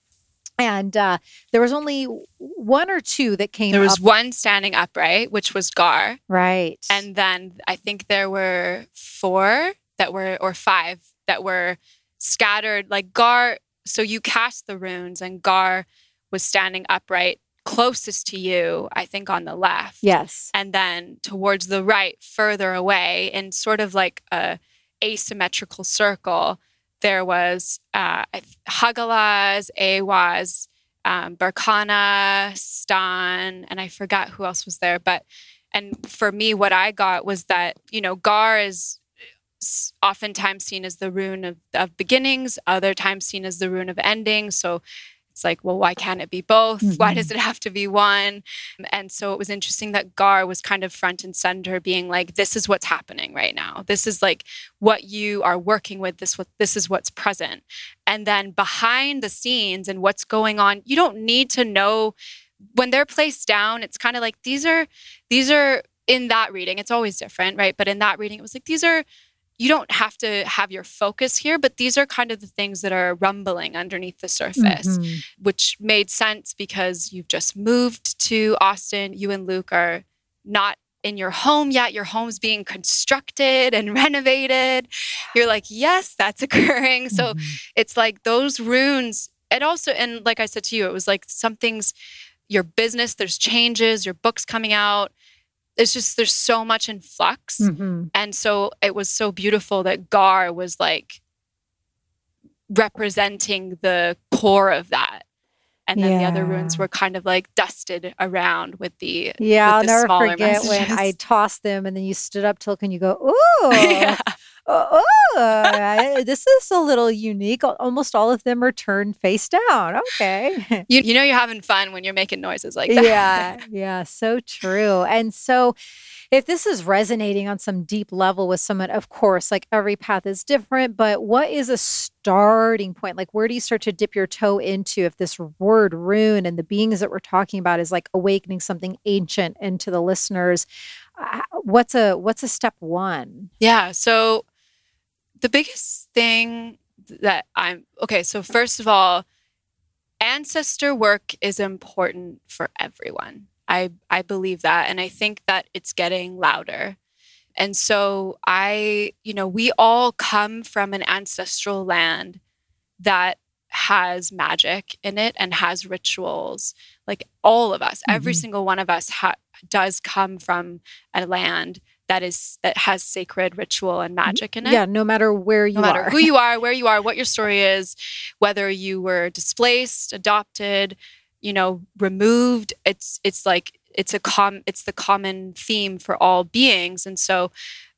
S1: and uh, there was only one or two that came
S3: there was
S1: up.
S3: one standing upright which was gar.
S1: Right.
S3: And then i think there were four that were or five that were scattered like gar so you cast the runes and gar was standing upright closest to you i think on the left.
S1: Yes.
S3: And then towards the right further away in sort of like a asymmetrical circle there was uh, Hagalaz, Awaz, um, Berkana, Stan, and I forgot who else was there. But and for me, what I got was that you know Gar is oftentimes seen as the rune of, of beginnings, other times seen as the rune of endings. So it's like, well, why can't it be both? Why
S1: Mhm.
S3: does it have to be one? And so it was interesting that Gar was kind of front and center, being like, this is what's happening right now. This is like what you are working with. This what this is what's present. And then behind the scenes and what's going on, you don't need to know when they're placed down. It's kind of like these are these are in that reading. It's always different, right? But in that reading, it was like these are you don't have to have your focus here, but these are kind of the things that are rumbling underneath the surface,
S1: Mhm.
S3: which made sense because you've just moved to Austin. You and Luke are not in your home yet. Your home's being constructed and (laughs) renovated. You're like, yes, that's (laughs) occurring. So
S1: Mhm.
S3: it's like those runes and also and like i said to you it was like something's your business there's changes your book's coming out it's just there's so much in flux
S1: Mhm.
S3: and so it was so beautiful that gar was like representing the core of that and then the other runes were kind of like dusted around with the
S1: Yeah, I'll
S3: the
S1: never forget when I
S3: messages. (laughs)
S1: tossed them and then you stood up, Tilk, and you go, (laughs) Ooh,
S3: yeah.
S1: Oh, I- this is a little unique. Almost all of them are turned face down. Okay.
S3: you, you know you're having fun when you're making noises like that
S1: yeah, yeah, so true. And so, if this is resonating on some deep level with someone, of course, like every path is different, but what is a starting point? Like, where do you start to dip your toe into if this word rune and the beings that we're talking about is like awakening something ancient into the listeners? Uh, What's a what's a step one?
S3: Yeah. So the biggest thing that I'm okay. So, first of all, ancestor work is important for everyone. I, I believe that. And I think that it's getting louder. And so, I, you know, we all come from an ancestral land that has magic in it and has rituals. Like all of us, every
S1: Mhm.
S3: single one of us ha- does come from a land that is that has sacred ritual and mm-hmm. magic in it
S1: Yeah, no matter where you
S3: no matter
S1: are.
S3: who you (laughs) are, where you are, what your story is, whether you were displaced, adopted, you know, removed, it's it's like it's a com it's the common theme for all beings. And so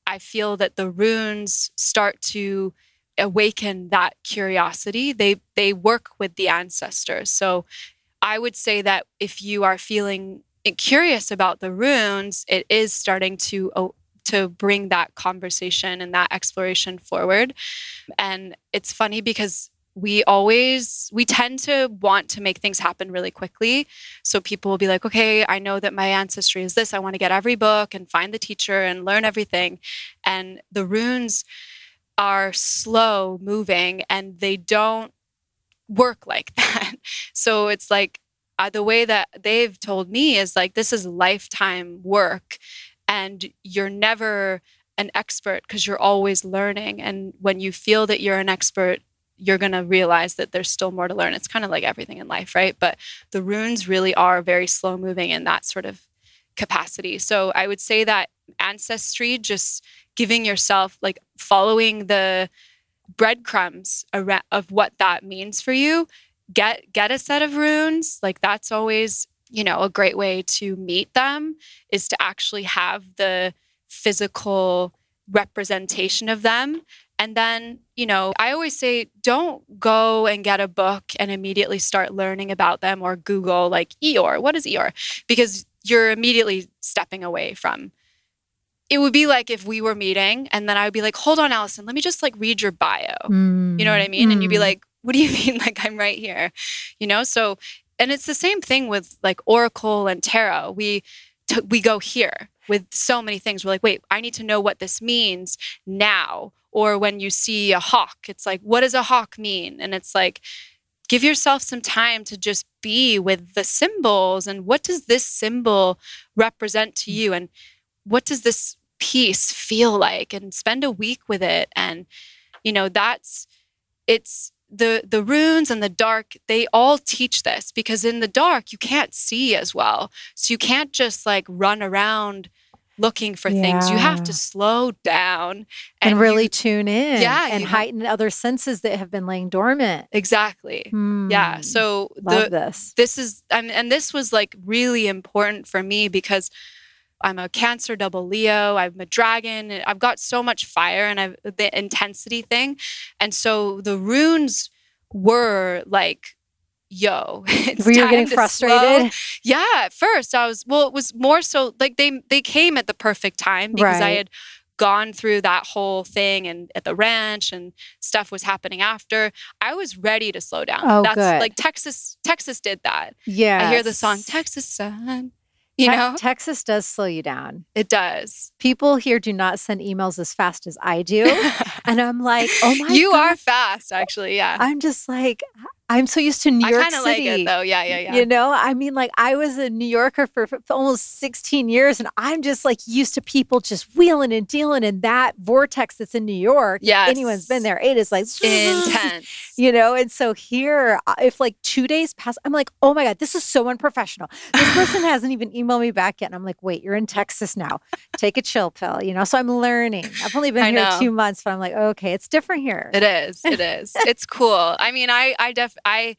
S3: I feel that the runes start to awaken that curiosity. They they work with the ancestors. So I would say that if you are feeling curious about the runes, it is starting to to bring that conversation and that exploration forward. And it's funny because we always we tend to want to make things happen really quickly. So people will be like, "Okay, I know that my ancestry is this. I want to get every book and find the teacher and learn everything." And the runes are slow moving and they don't work like (laughs) that. So it's like uh, the way that they've told me is like this is lifetime work and you're never an expert because you're always learning and when you feel that you're an expert you're going to realize that there's still more to learn. It's kind of like everything in life right? But the runes really are very slow moving in that sort of capacity. So i would say that ancestry just giving yourself like following the breadcrumbs of what that means for you get get a set of runes like that's always you know a great way to meet them is to actually have the physical representation of them and then you know i always say don't go and get a book and immediately start learning about them or google like eeyore what is eeyore because you're immediately stepping away from it would be like if we were meeting and then i would be like hold on allison let me just like read your bio you know what I mean? And you'd be
S1: Mm.
S3: like, what do you (laughs) mean? Like, I'm right here, you know? So, and it's the same thing with like Oracle and Tarot. We, t- we go here with so many things. We're like, wait, I need to know what this means now. Or when you see a hawk, it's like, what does a hawk mean? And it's like, give yourself some time to just be with the symbols and what does this symbol represent to you? And what does this piece feel like? And spend a week with it. And, you know, that's, it's the the runes and the dark they all teach this because in the dark you can't see as well. So you can't just like run around looking for things. You have to slow down
S1: and,
S3: you-
S1: really tune in
S3: Yeah,
S1: and
S3: you
S1: heighten other senses that have been laying dormant.
S3: exactly. Yeah
S1: Hmm,
S3: so
S1: love
S3: the
S1: this.
S3: this is and, and this was like really important for me because I'm a Cancer double Leo. I'm a dragon. I've got so much fire and I've the intensity thing. And so the runes were like, yo, (laughs) it's
S1: Were you getting frustrated?
S3: slow. Yeah, at first I was well, it was more so like they they came at the perfect time because I had gone through that whole thing and at the ranch and stuff was happening after. I was ready to slow down.
S1: Oh,
S3: That's
S1: good.
S3: like Texas Texas did that.
S1: Yeah.
S3: I hear the song Texas Sun. You
S1: Te-
S3: know,
S1: Texas does slow you down.
S3: it does.
S1: People here do not send emails as fast as I do. (laughs) and I'm like, oh my
S3: you
S1: God.
S3: are fast, actually. Yeah.
S1: I'm just like, I'm so used to New
S3: I
S1: York
S3: kind of like
S1: City.
S3: it though. Yeah, yeah, yeah.
S1: You know, I mean, like I was a New Yorker for, almost 16 years, and I'm just like used to people just wheeling and dealing in that vortex that's in New York. Yeah, Anyone's been there. It is like (laughs)
S3: Intense.
S1: You know, and so here, uh, if like two days pass, I'm like, oh my God, this is so unprofessional. This (laughs) person hasn't even emailed me back yet. And I'm like, wait, you're in Texas now. Take a chill pill, you know? So I'm learning. I've only been
S3: I
S1: here
S3: know.
S1: two months, but I'm like, okay, it's different here.
S3: It is. It is. it's cool. I mean, I, I def, I,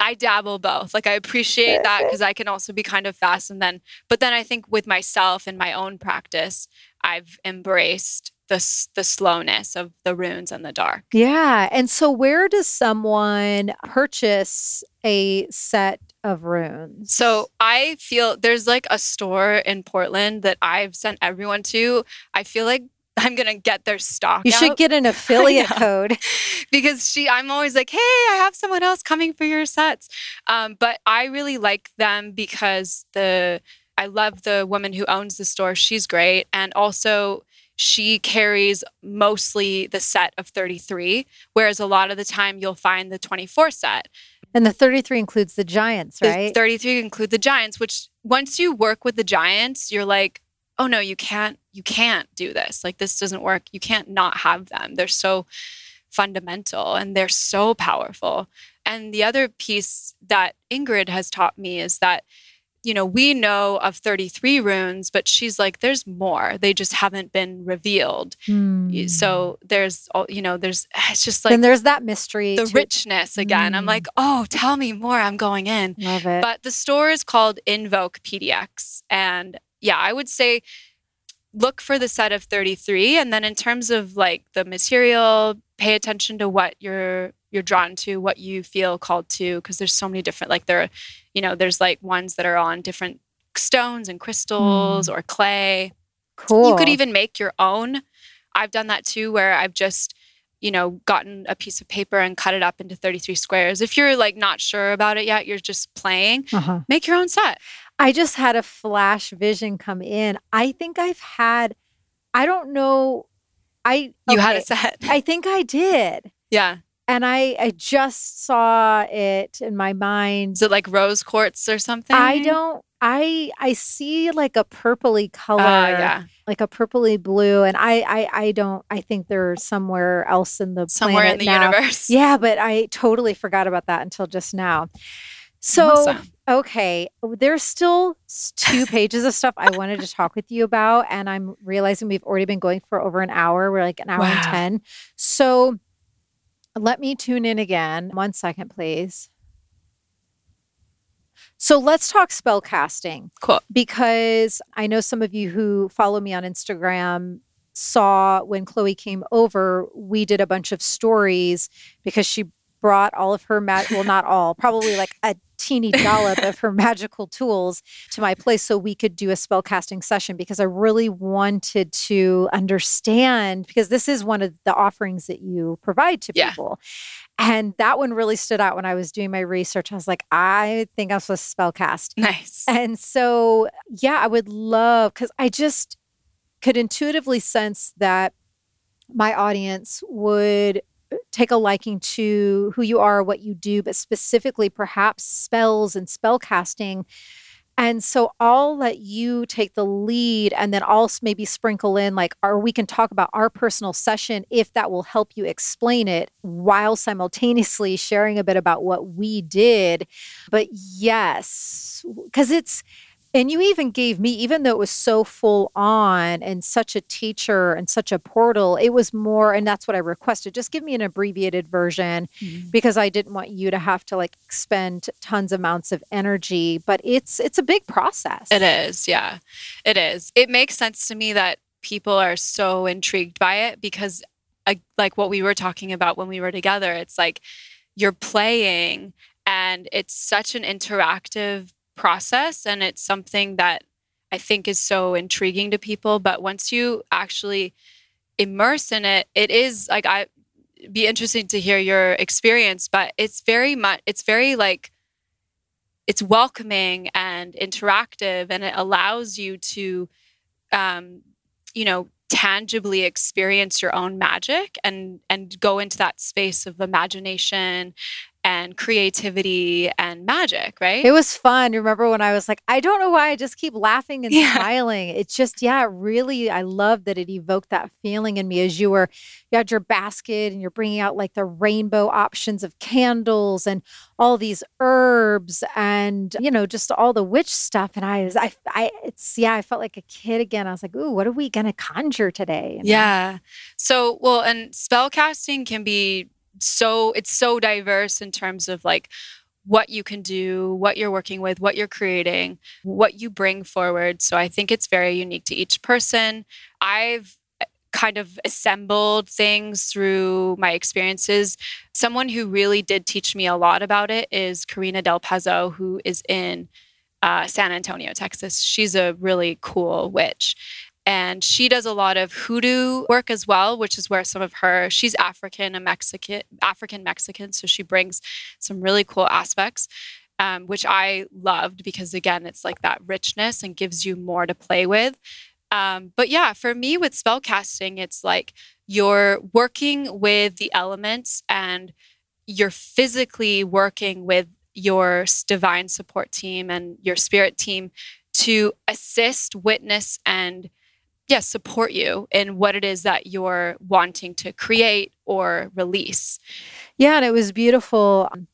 S3: I dabble both. Like I appreciate that because I can also be kind of fast, and then, but then I think with myself and my own practice, I've embraced the the slowness of the runes and the dark.
S1: Yeah. And so, where does someone purchase a set of runes?
S3: So I feel there's like a store in Portland that I've sent everyone to. I feel like I'm gonna get their stock.
S1: you should get an (laughs) affiliate code. (laughs)
S3: because she i'm always like hey i have someone else coming for your sets um, but i really like them because the i love the woman who owns the store she's great and also she carries mostly the set of 33 whereas a lot of the time you'll find the 24 set
S1: And the 33 includes the giants,
S3: the
S1: right?
S3: 33 include the giants which once you work with the giants you're like oh no you can't you can't do this like this doesn't work you can't not have them they're so fundamental and they're so powerful and the other piece that ingrid has taught me is that you know we know of 33 runes but she's like there's more they just haven't been revealed
S1: Hmm.
S3: so there's all you know there's (sighs) it's just like
S1: then there's that mystery.
S3: the
S1: to-
S3: richness again i'm
S1: Mm.
S3: like oh tell me more i'm going in
S1: Love it.
S3: but the store is called Invoke PDX. And yeah, I would say look for the set of 33. And then in terms of like the material, pay attention to what you're you're drawn to, what you feel called to, because there's so many different like there, you know, there's like ones that are on different stones and crystals mm. or clay.
S1: cool.
S3: You could even make your own. I've done that too, where I've just, you know, gotten a piece of paper and cut it up into 33 squares. If you're like not sure about it yet, you're just playing,
S1: Uh-huh.
S3: make your own set.
S1: I just had a flash vision come in. I think I've had, I don't know. I
S3: You had a set.
S1: I think I did.
S3: yeah.
S1: And I, I just saw it in my mind.
S3: Is it like rose quartz or something?
S1: I don't, I, I see like a purpley color,
S3: Ah, yeah.
S1: Like a purpley blue. And I, I, I don't, I think they're somewhere else in the
S3: Somewhere in the
S1: now.
S3: universe.
S1: Yeah, but I totally forgot about that until just now. So,
S3: Awesome.
S1: okay, there's still two (laughs) pages of stuff I wanted to talk with you about. And I'm realizing we've already been going for over an hour. We're like an hour and 10. So, let me tune in again. One second, please. So, let's talk spell casting
S3: Cool.
S1: because I know some of you who follow me on Instagram saw when Chloe came over, we did a bunch of stories because she brought all of her mag well not all probably like a teeny dollop of her (laughs) magical tools to my place so we could do a spell casting session because I really wanted to understand because this is one of the offerings that you provide to
S3: Yeah.
S1: people. And that one really stood out when I was doing my research. I was like, I think I'm supposed to spell cast.
S3: Nice.
S1: And so, yeah, I would love because I just could intuitively sense that my audience would uh, take a liking to who you are, what you do, but specifically perhaps spells and spell casting. And so I'll let you take the lead and then I'll maybe sprinkle in like or we can talk about our personal session if that will help you explain it while simultaneously sharing a bit about what we did. But yes, because it's and you even gave me, even though it was so full on and such a teacher and such a portal, it was more, and that's what I requested. Just give me an abbreviated version
S3: Mhm.
S1: because I didn't want you to have to like spend tons amounts of energy. But it's it's a big process.
S3: It is. Yeah. It is. It makes sense to me that people are so intrigued by it because, uh, like what we were talking about when we were together, it's like you're playing and it's such an interactive process and it's something that I think is so intriguing to people. But once you actually immerse in it, it is like I be interesting to hear your experience, but it's very much it's very like it's welcoming and interactive and it allows you to um, you know tangibly experience your own magic and and go into that space of imagination and creativity and magic, right?
S1: It was fun. Remember when I was like, I don't know why I just keep laughing and
S3: Yeah.
S1: smiling. It's just, yeah, really, I love that it evoked that feeling in me as you were, you had your basket and you're bringing out like the rainbow options of candles and all these herbs and, you know, just all the witch stuff. And I was, I, I, it's, yeah, I felt like a kid again. I was like, ooh, what are we going to conjure today?
S3: Yeah. So, well, and spell casting can be so, it's so diverse in terms of like what you can do, what you're working with, what you're creating, what you bring forward. So I think it's very unique to each person. I've eh, kind of assembled things through my experiences. Someone who really did teach me a lot about it is Karina Del Pezzo, who is in uh, San Antonio, Texas. She's a really cool witch. And she does a lot of hoodoo work as well, which is where some of her, she's African and Mexican, African Mexican. So she brings some really cool aspects, um, which I loved because, again, it's like that richness and gives you more to play with. Um, but yeah, for me with spell casting, it's like you're working with the elements and you're physically working with your divine support team and your spirit team to assist, witness, and yeah, support you in what it is that you're wanting to create or release.
S1: Yeah, and it was beautiful, um,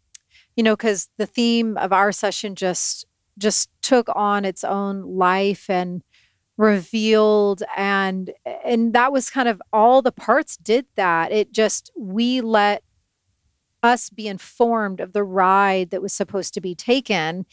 S1: you know, because the theme of our session just just took on its own life and revealed and and that was kind of all the parts did that. It just we let us be informed of the ride that was supposed to be taken.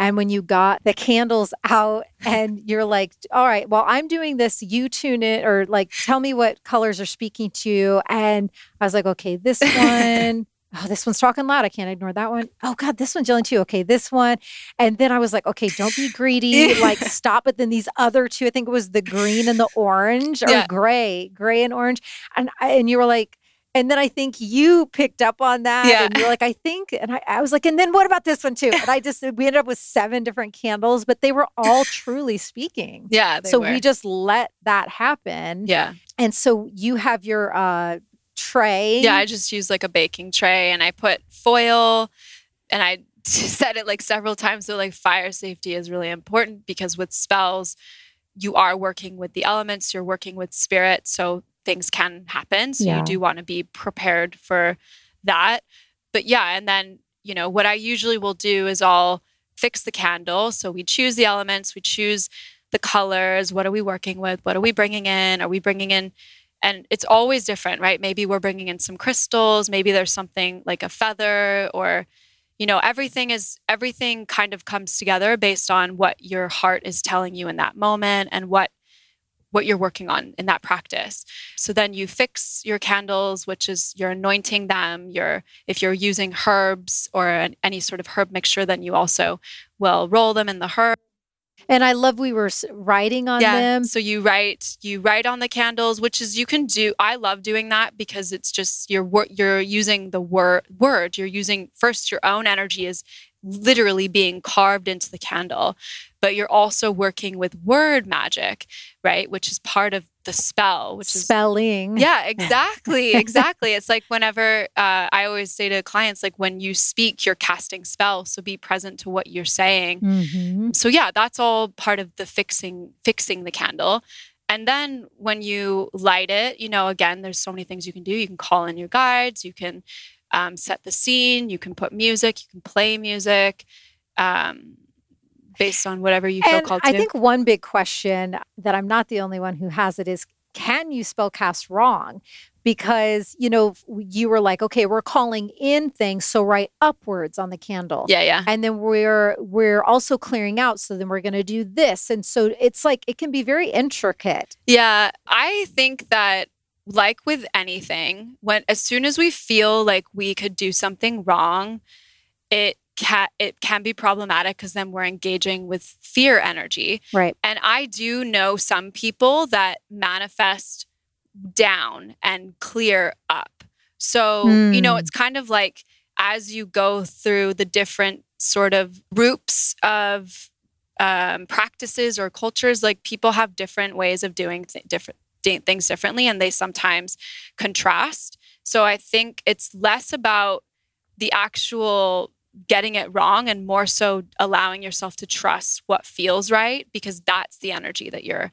S1: And when you got the candles out (laughs) and you're like, all right, well, I'm doing this, you tune it or like tell me what colors are speaking to you. And I was like, okay, this (laughs) one. Oh, this one's talking loud. I can't ignore that one. Oh God, this one's yelling too. Okay, this one. And then I was like, okay, don't be greedy. (laughs) like stop. But then these other two, I think it was the green and the orange or
S3: Yeah.
S1: gray, gray and orange. And I, and you were like, and then I think you picked up on that.
S3: Yeah.
S1: And you're like, I think, and I, I was like, and then what about this one too? And I just, we ended up with seven different candles, but they were all (laughs) truly speaking.
S3: Yeah.
S1: So
S3: were.
S1: we just let that happen.
S3: yeah.
S1: And so you have your uh, tray.
S3: Yeah. I just use like a baking tray and I put foil and I (laughs) said it like several times. So, like, fire safety is really important because with spells, you are working with the elements, you're working with spirit. So, things can happen. So,
S1: Yeah.
S3: you do want to be prepared for that. But yeah. And then, you know, what I usually will do is I'll fix the candle. So, we choose the elements, we choose the colors. What are we working with? What are we bringing in? Are we bringing in and it's always different right maybe we're bringing in some crystals maybe there's something like a feather or you know everything is everything kind of comes together based on what your heart is telling you in that moment and what what you're working on in that practice so then you fix your candles which is you're anointing them you're if you're using herbs or an, any sort of herb mixture then you also will roll them in the herb
S1: And I love we were writing on them.
S3: so you write you write on the candles, which is you can do. I love doing that because it's just you're you're using the word word. You're using first your own energy is literally being carved into the candle, but you're also working with word magic, right? Which is part of the spell, which is
S1: Spelling.
S3: yeah, exactly, (laughs) exactly. It's like whenever uh, I always say to clients, like when you speak, you're casting spells, so be present to what you're saying
S1: Mhm.
S3: so yeah that's all part of the fixing fixing the candle and then when you light it you know again there's so many things you can do you can call in your guides you can um, set the scene you can put music you can play music um, based on whatever you feel
S1: And
S3: called to.
S1: I think one big question that I'm not the only one who has it is can you spell cast wrong? Because, you know, you were like, okay, we're calling in things, so write upwards on the candle.
S3: yeah yeah
S1: And then we're we're also clearing out. So then we're gonna do this. And so it's like it can be very intricate.
S3: Yeah, I think that like with anything, when as soon as we feel like we could do something wrong, it can it can be problematic because then we're engaging with fear energy.
S1: Right.
S3: And I do know some people that manifest down and clear up. So, you know,
S1: Hmm.
S3: it's kind of like as you go through the different sort of groups of um, practices or cultures, like people have different ways of doing th- different things differently, and they sometimes contrast. So I think it's less about the actual getting it wrong and more so allowing yourself to trust what feels right because that's the energy that you're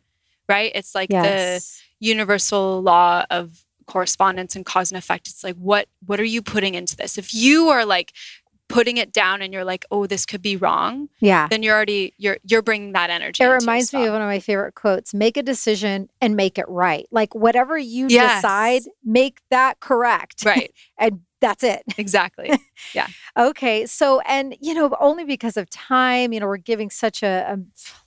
S3: right it's like yes. the universal law of correspondence and cause and effect it's like what what are you putting into this if you are like putting it down and you're like oh this could be wrong
S1: yeah
S3: then you're already you're you're bringing that energy
S1: it reminds me of one of my favorite quotes make a decision and make it right like whatever you yes. decide make that correct (laughs)
S3: right
S1: and that's it.
S3: Exactly. (laughs) Yeah.
S1: okay. So, and, you know, only because of time, you know, we're giving such a, a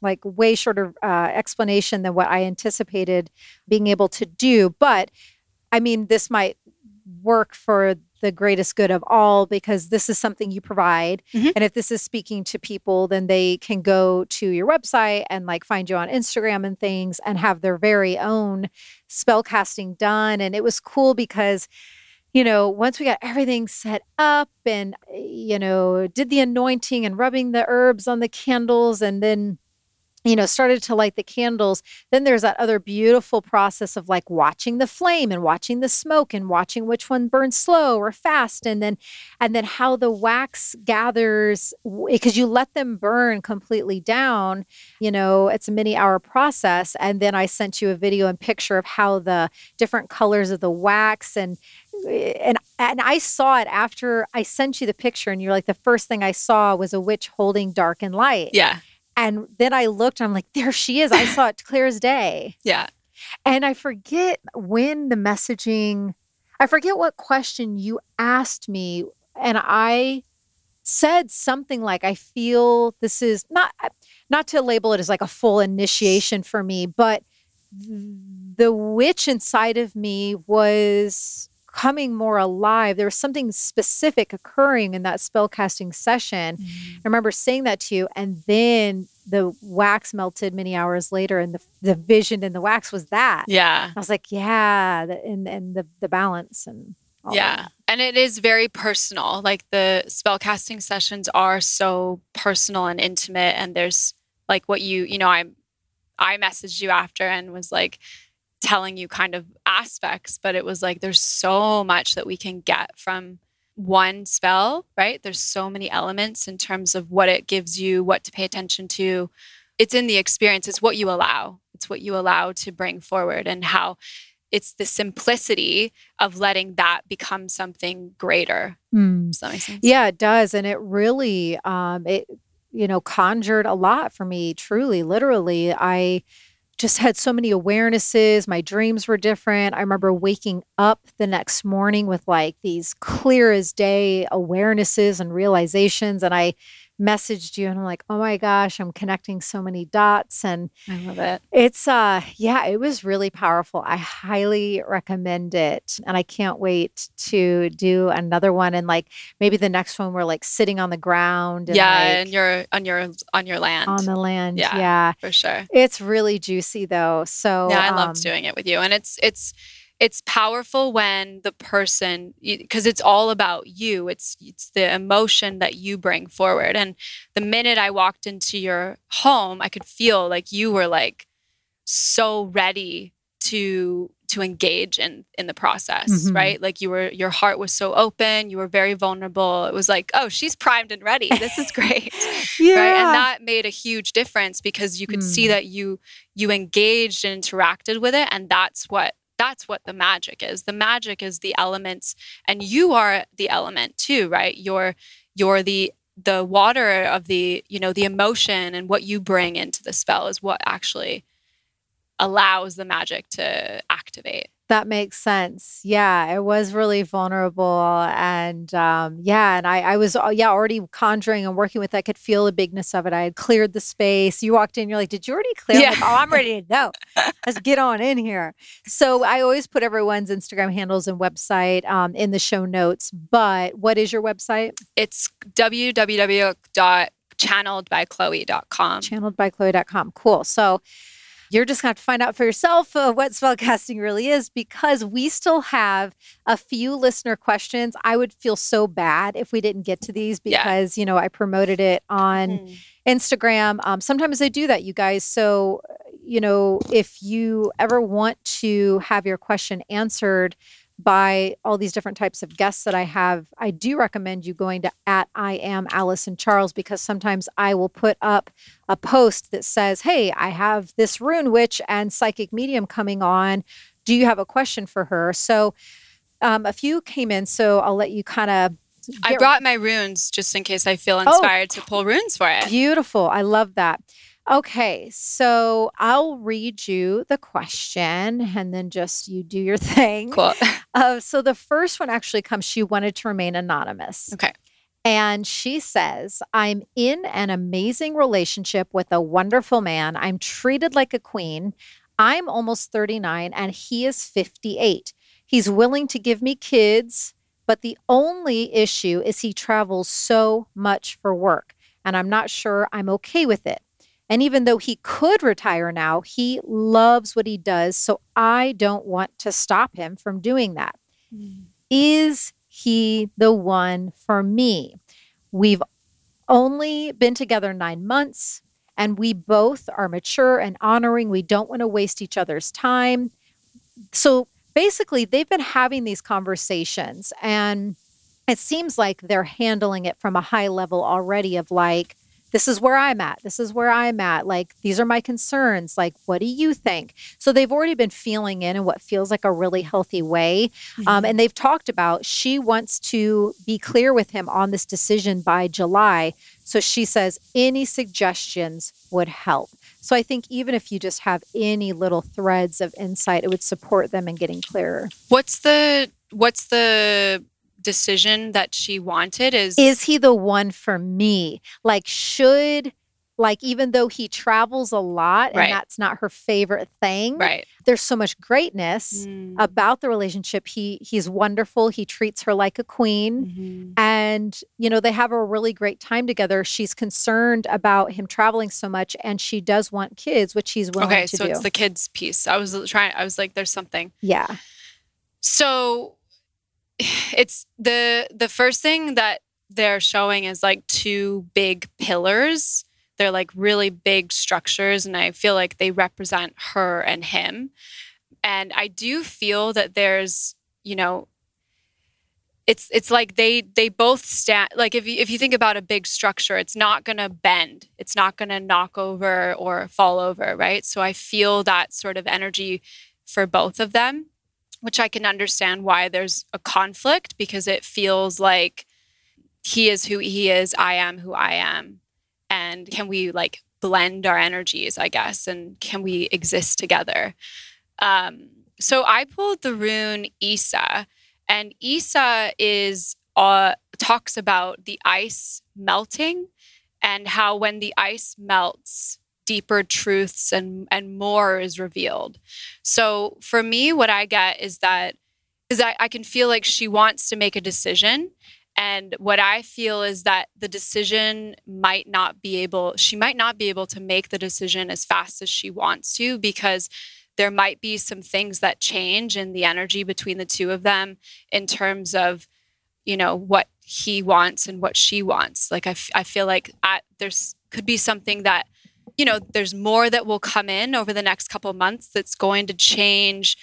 S1: like way shorter uh, explanation than what I anticipated being able to do. But I mean, this might work for the greatest good of all because this is something you provide. Mm-hmm. And if this is speaking to people, then they can go to your website and like find you on Instagram and things and have their very own spell casting done. And it was cool because you know, once we got everything set up and, you know, did the anointing and rubbing the herbs on the candles and then, you know, started to light the candles, then there's that other beautiful process of like watching the flame and watching the smoke and watching which one burns slow or fast. And then, and then how the wax gathers because eh, you let them burn completely down, you know, it's a many hour process. And then I sent you a video and picture of how the different colors of the wax and, eh, and and I saw it after I sent you the picture, and you're like, the first thing I saw was a witch holding dark and light.
S3: Yeah.
S1: And then I looked, and I'm like, there she is. I saw it (laughs) clear as day.
S3: Yeah.
S1: And I forget when the messaging, I forget what question you asked me, and I said something like, I feel this is not not to label it as like a full initiation for me, but the witch inside of me was coming more alive. There was something specific occurring in that spell casting session. Mm-hmm. I remember saying that to you, and then the wax melted many hours later, and the the vision in the wax was that.
S3: Yeah,
S1: I was like, yeah, and and the the balance and
S3: yeah, and it is very personal. Like the spell casting sessions are so personal and intimate, and there's like what you you know I I messaged you after and was like telling you kind of aspects, but it was like there's so much that we can get from one spell, right? There's so many elements in terms of what it gives you, what to pay attention to. It's in the experience, it's what you allow. It's what you allow to bring forward and how it's the simplicity of letting that become something greater. Mm. Does that make sense?
S1: Yeah, it does. And it really um it you know conjured a lot for me, truly, literally. I just had so many awarenesses. My dreams were different. I remember waking up the next morning with like these clear as day awarenesses and realizations. And I messaged you and I'm like, oh my gosh, I'm connecting so many dots. And
S3: I love it.
S1: It's uh yeah, it was really powerful. I highly recommend it. And I can't wait to do another one. And like maybe the next one we're like sitting on the ground.
S3: And yeah,
S1: like,
S3: and you're on your on your land.
S1: On the land. Yeah, yeah.
S3: For sure.
S1: It's really juicy though. So
S3: Yeah, I um, loved doing it with you. And it's it's it's powerful when the person because it's all about you. It's it's the emotion that you bring forward. And the minute i walked into your home i could feel like you were like so ready to to engage in in the process mm-hmm. right? Like you were your heart was so open. You were very vulnerable. It was like oh she's primed and ready. This is great. Yeah. (laughs) (laughs) right? And that made a huge difference because you could mm. see that you you engaged and interacted with it and that's what that's what the magic is. The magic is the elements and you are the element too right? You're you're the the water of the you know the emotion and what you bring into the spell is what actually allows the magic to activate
S1: that makes sense. Yeah, it was really vulnerable, and um, yeah, and I, I was uh, yeah already conjuring and working with. I could feel the bigness of it. I had cleared the space. You walked in, you're like, "Did you already clear?" Yeah. Like, oh, I'm (laughs) ready to go. Let's get on in here. So I always put everyone's Instagram handles and website um, in the show notes. But what is your website?
S3: It's www.channeledbychloe.com.
S1: Channeledbychloe.com. Cool. So you're just going to have to find out for yourself uh, what spellcasting really is because we still have a few listener questions. I would feel so bad if we didn't get to these because, yeah. you know, I promoted it on mm. Instagram. Um, sometimes I do that, you guys. So, you know, if you ever want to have your question answered, by all these different types of guests that I have, I do recommend you going to at I am Allison Charles because sometimes I will put up a post that says, Hey, I have this rune witch and psychic medium coming on. Do you have a question for her? So um, a few came in, so I'll let you kind of
S3: I brought my runes just in case I feel oh, inspired oh, to pull runes for it.
S1: Beautiful. I love that. Okay, so I'll read you the question and then just you do your (laughs) thing.
S3: Cool.
S1: Uh, so the first one actually comes, she wanted to remain anonymous.
S3: Okay.
S1: And she says, I'm in an amazing relationship with a wonderful man. I'm treated like a queen. I'm almost 39 and he is 58. He's willing to give me kids, but the only issue is he travels so much for work. And I'm not sure I'm okay with it. And even though he could retire now, he loves what he does. So I don't want to stop him from doing that. Mm. Is he the one for me? We've only been together nine months and we both are mature and honoring. We don't want to waste each other's time. So basically, they've been having these conversations and it seems like they're handling it from a high level already of like, this is where I'm at. This is where I'm at. Like, these are my concerns. Like, what do you think? So they've already been feeling in in what feels like a really healthy way. Um, mm-hmm. Um, and they've talked about she wants to be clear with him on this decision by July. So she says any suggestions would help. So I think even if you just have any little threads of insight, it would support them in getting clearer.
S3: What's the what's the decision that she wanted is
S1: is he the one for me? Like should like even though he travels a lot and right. that's not her favorite thing
S3: right.
S1: there's so much greatness mm. about the relationship. He he's wonderful. He treats her like a queen. Mm-hmm. and you know they have a really great time together. She's concerned about him traveling so much and she does want kids which he's willing to do.
S3: okay, so it's the kids piece. I was trying i was like there's something.
S1: Yeah.
S3: So it's the the first thing that they're showing is like two big pillars. They're like really big structures and I feel like they represent her and him. And I do feel that there's, you know, it's it's like they they both stand like if you if you think about a big structure it's not going to bend it's not going to knock over or fall over right so i feel that sort of energy for both of them which I can understand why there's a conflict because it feels like he is who he is, I am who I am. And can we like blend our energies, I guess, and can we exist together? Um, so I pulled the rune Isa, and Isa is uh, talks about the ice melting and how when the ice melts, deeper truths and and more is revealed. So for me, what I get is that is that I can feel like she wants to make a decision. And what I feel is that the decision might not be able, she might not be able to make the decision as fast as she wants to because there might be some things that change in the energy between the two of them in terms of, you know, what he wants and what she wants. Like I, f- I feel like there's could be something that you know, there's more that will come in over the next couple months that's going to change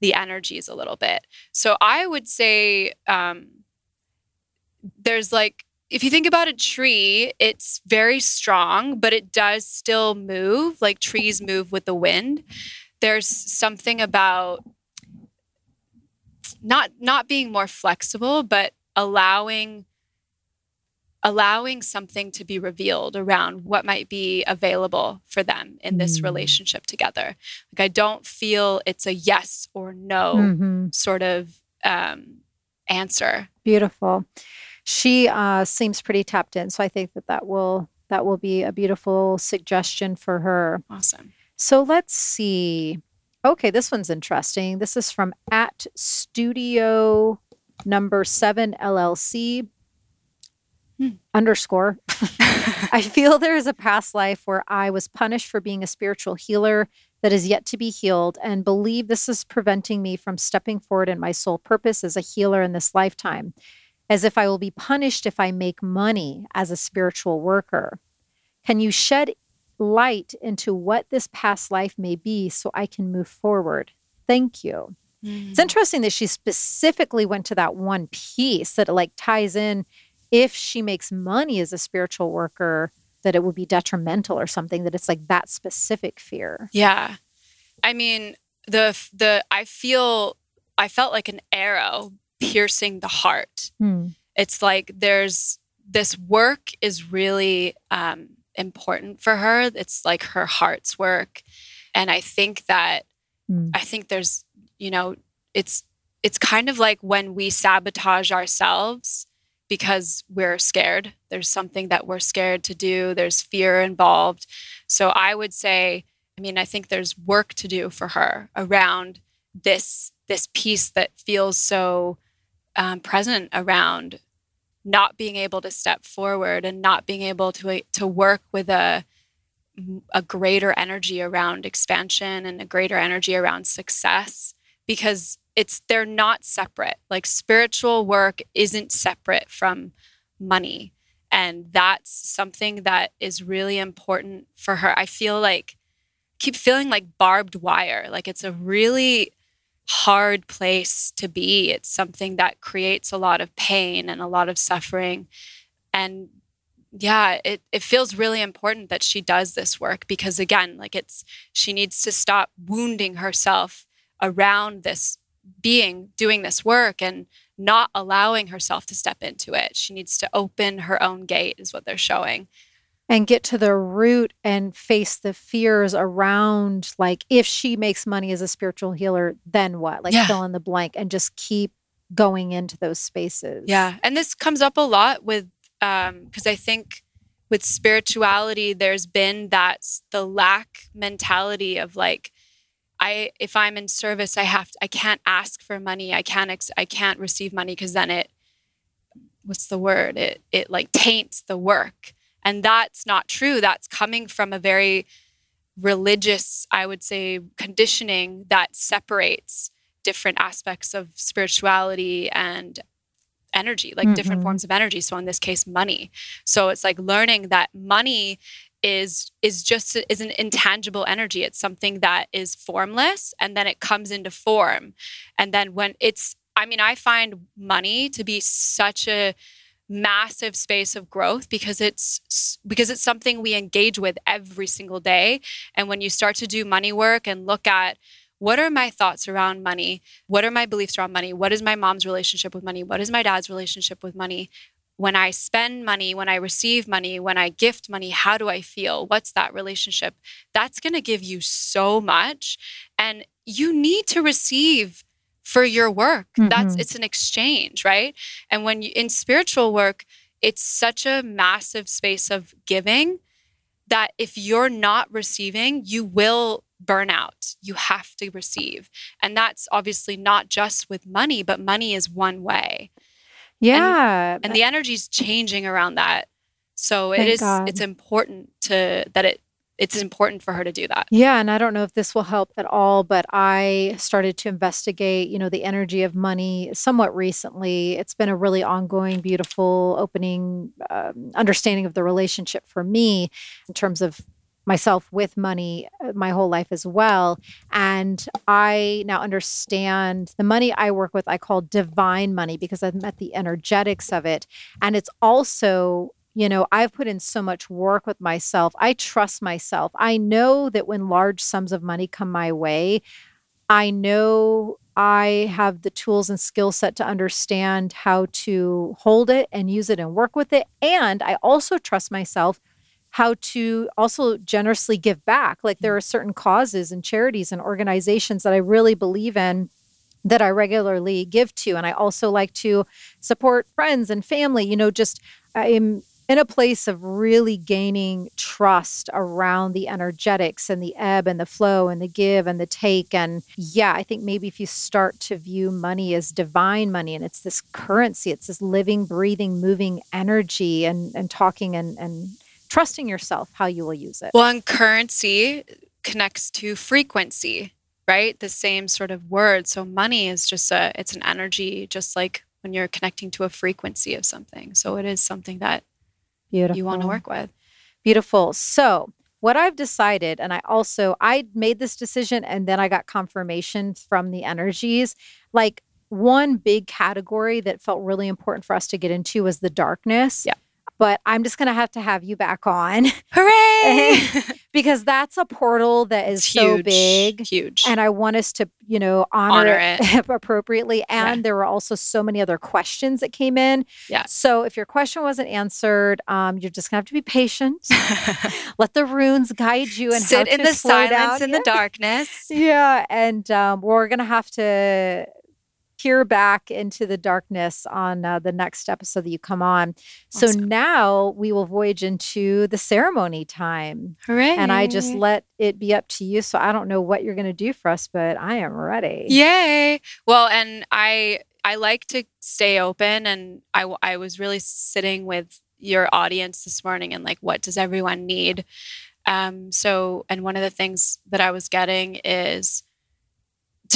S3: the energies a little bit. So I would say um, there's like, if you think about a tree, it's very strong, but it does still move, like trees move with the wind. There's something about not not being more flexible, but allowing allowing something to be revealed around what might be available for them in this mm. relationship together. Like, I don't feel it's a yes or no mm-hmm. sort of um, answer.
S1: Beautiful. She uh, seems pretty tapped in, so I think that that will that will be a beautiful suggestion for her.
S3: Awesome.
S1: So let's see. Okay, this one's interesting. This is from at studio number seven LLC. Underscore. I feel there is a past life where I was punished for being a spiritual healer. that is yet to be healed and believe this is preventing me from stepping forward in my sole purpose as a healer in this lifetime, as if I will be punished if I make money as a spiritual worker. Can you shed light into what this past life may be so I can move forward? Thank you. Mm. It's interesting that she specifically went to that one piece that like ties in if she makes money as a spiritual worker that it would be detrimental or something that it's like that specific fear.
S3: Yeah. I mean, the the I feel I felt like an arrow piercing the heart. Hmm. It's like there's this work is really um, important for her. It's like her heart's work, and I think that hmm. I think there's you know it's it's kind of like when we sabotage ourselves because we're scared. There's something that we're scared to do, there's fear involved. So I would say, I mean, I think there's work to do for her around this this piece that feels so um, present around not being able to step forward and not being able to to work with a a greater energy around expansion and a greater energy around success because it's they're not separate. Like spiritual work isn't separate from money. And that's something that is really important for her. I feel like keep feeling like barbed wire. Like it's a really hard place to be. It's something that creates a lot of pain and a lot of suffering. And yeah it, it feels really important that she does this work because again like it's she needs to stop wounding herself around this being doing this work and not allowing herself to step into it. She needs to open her own gate, is what they're showing.
S1: And get to the root and face the fears around, like, if she makes money as a spiritual healer, then what? Like, yeah. fill in the blank and just keep going into those spaces.
S3: Yeah. And this comes up a lot with, um, because I think with spirituality, there's been that the lack mentality of like, I if I'm in service, I have to, I can't ask for money. I can't ex, I can't receive money because then it what's the word? It it like taints the work. And that's not true. That's coming from a very religious, I would say, conditioning that separates different aspects of spirituality and energy, like mm-hmm. different forms of energy. So in this case, money. So it's like learning that money is is just is an intangible energy. It's something that is formless and then it comes into form. And then when it's i mean i find money to be such a massive space of growth because it's because it's something we engage with every single day. And when you start to do money work and look at what are my thoughts around money? What are my beliefs around money? What is my mom's relationship with money? What is my dad's relationship with money when I spend money, when I receive money, when I gift money, how do I feel? What's that relationship? That's going to give you so much. And you need to receive for your work. Mm-hmm. That's it's an exchange, right? And when you in spiritual work, it's such a massive space of giving that if you're not receiving, you will burn out. You have to receive. And that's obviously not just with money, but money is one way.
S1: Yeah.
S3: And, and the energy's changing around that. So it is. God. it's important to that it it's important for her to do that.
S1: Yeah, and I don't know if this will help at all, but I started to investigate, you know, the energy of money somewhat recently. It's been a really ongoing, beautiful, opening um, understanding of the relationship for me in terms of myself with money uh, my whole life as well. And I now understand the money I work with, I call divine money because I've met the energetics of it. And it's also you know, I've put in so much work with myself. I trust myself. I know that when large sums of money come my way, I know I have the tools and skill set to understand how to hold it and use it and work with it. And I also trust myself how to also generously give back. Like there mm. are certain causes and charities and organizations that I really believe in that I regularly give to. And I also like to support friends and family. You know, just I'm in a place of really gaining trust around the energetics and the ebb and the flow and the give and the take. And yeah, I think maybe if you start to view money as divine money and it's this currency, it's this living, breathing, moving energy and, and talking and, and trusting yourself how you will use it.
S3: Well, in currency, connects to frequency, right? The same sort of word. So money is just a it's an energy just like when you're connecting to a frequency of something. So it is something that
S1: Beautiful.
S3: you want to work with.
S1: Beautiful. So, what I've decided, and I also I made this decision, and then I got confirmation from the energies. Like one big category that felt really important for us to get into was the darkness.
S3: Yeah.
S1: But I'm just gonna have to have you back on (laughs)
S3: Hooray! (laughs)
S1: because that's a portal that is
S3: It's
S1: so big.
S3: Huge.
S1: And I want us to, you know, honor,
S3: Honor
S1: it, (laughs) appropriately.
S3: Yeah.
S1: And there were also so many other questions that came in.
S3: Yeah.
S1: So if your question wasn't answered, um, you're just gonna have to be patient. Let the runes guide you and
S3: Sit in
S1: to
S3: the silence
S1: down.
S3: in the darkness.
S1: Yeah, and um, we're gonna have to peer back into the darkness on uh, the next episode that you come on. So now we will voyage into the ceremony time,
S3: Hooray.
S1: and I just let it be up to you. So I don't know what you're gonna do for us, but I am ready.
S3: Yay. Well, and I I like to stay open and I, I was really sitting with your audience this morning and like what does everyone need? Um so and one of the things that I was getting is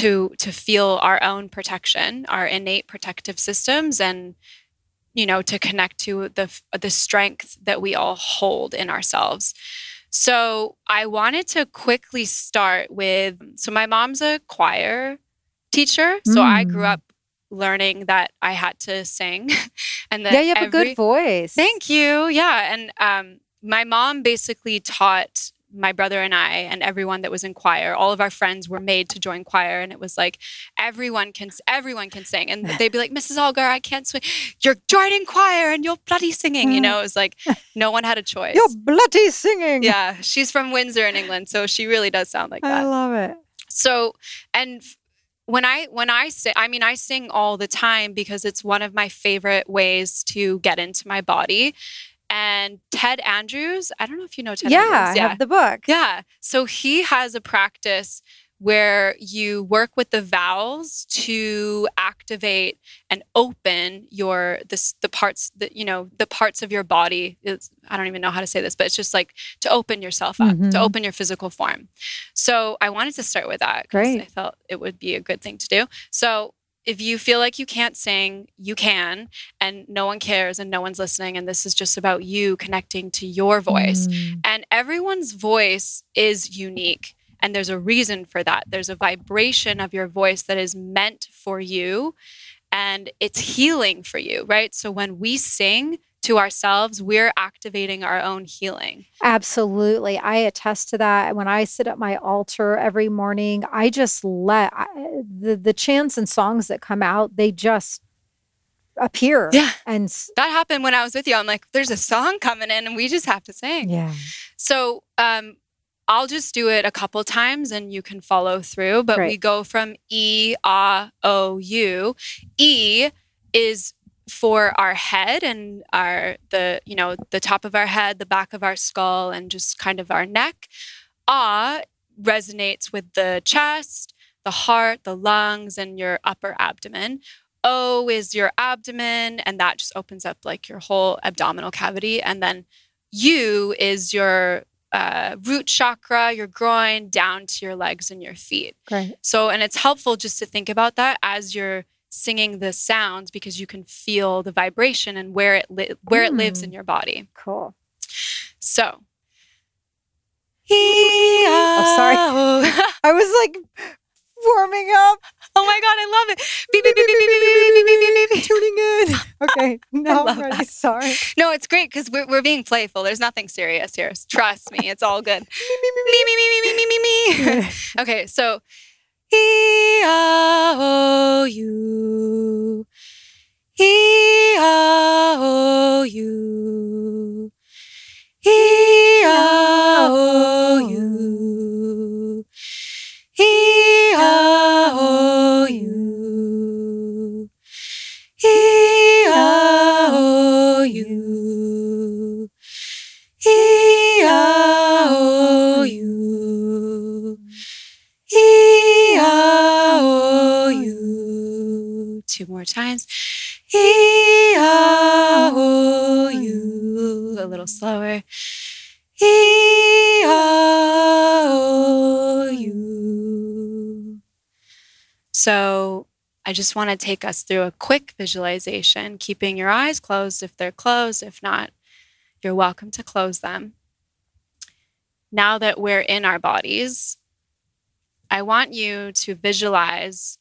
S3: to to feel our own protection, our innate protective systems and you know to connect to the the strength that we all hold in ourselves. So I wanted to quickly start with so my mom's a choir teacher. So I grew
S1: Mm.
S3: up learning that I had to sing (laughs) and that
S1: Yeah, you have a good voice.
S3: Thank you. Yeah. And um, my mom basically taught my brother and I and everyone that was in choir. All of our friends were made to join choir, and it was like everyone can everyone can sing. And they'd be like, "Mrs. Algar, I can't swing. You're joining choir, and you're bloody singing." You mm. know, it was like no one had a choice.
S1: You're bloody singing.
S3: Yeah, she's from Windsor in England, so she really does sound like that.
S1: I love it.
S3: So, and when I when I sing, I mean, I sing all the time because it's one of my favorite ways to get into my body. And Ted Andrews, I don't know if you know Ted
S1: yeah,
S3: Andrews.
S1: I
S3: Yeah,
S1: have the book.
S3: yeah. So he has a practice where you work with the vowels to activate and open your this the parts that you know the parts of your body is I don't even know how to say this but it's just like to open yourself up
S1: Mhm.
S3: to open your physical form. So I wanted to start with that because I felt it would be a good thing to do. So if you feel like you can't sing, you can, and no one cares and no one's listening. And this is just about you connecting to your voice.
S1: Mm.
S3: And everyone's voice is unique. And there's a reason for that. There's a vibration of your voice that is meant for you and it's healing for you, right? So when we sing to ourselves, we're activating our own healing.
S1: Absolutely. I attest to that. When I sit at my altar every morning, I just let I, the the chants and songs that come out, they just appear.
S3: Yeah.
S1: And
S3: That happened when I was with you. I'm like, there's a song coming in and we just have to sing.
S1: yeah.
S3: So um, I'll just do it a couple times and you can follow through. But we go from E, A, O, U. E is for our head and our the you know the top of our head, the back of our skull, and just kind of our neck. ah resonates with the chest, the heart, the lungs, and your upper abdomen. O is your abdomen, and that just opens up like your whole abdominal cavity. And then U is your uh, root chakra, your groin, down to your legs and your feet.
S1: Great.
S3: So, and it's helpful just to think about that as you're singing the sounds because you can feel the vibration and where it li- where it lives in mm. your body.
S1: Cool.
S3: So,
S1: Oh, sorry. (laughs) I was like warming up, Oh
S3: my god, I love it! Beep, beep, beep, beep, beep, beep, beep,
S1: tuning in. Okay. (laughs) Now I'm ready.
S3: that.
S1: Sorry.
S3: No, it's great because we're, we're being playful. There's nothing serious here. Trust me, it's all good. (laughs) me, me, me, me, me, me, me, me. Okay, so E A O U E A O U E A O U E A O U E A O U E Two more times. E A little slower. E you. So I just want to take us through a quick visualization, keeping your eyes closed if they're closed. If not, you're welcome to close them. Now that we're in our bodies, I want you to visualize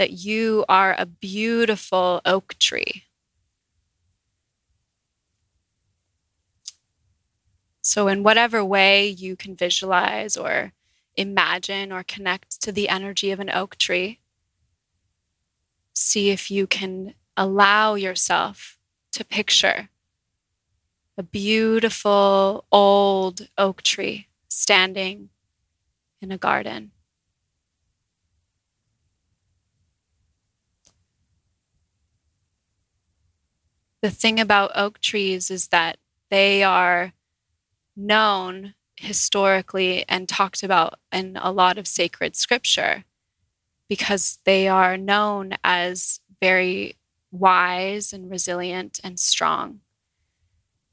S3: that you are a beautiful oak tree. So, in whatever way you can visualize or imagine or connect to the energy of an oak tree, see if you can allow yourself to picture a beautiful old oak tree standing in a garden. The thing about oak trees is that they are known historically and talked about in a lot of sacred scripture because they are known as very wise and resilient and strong.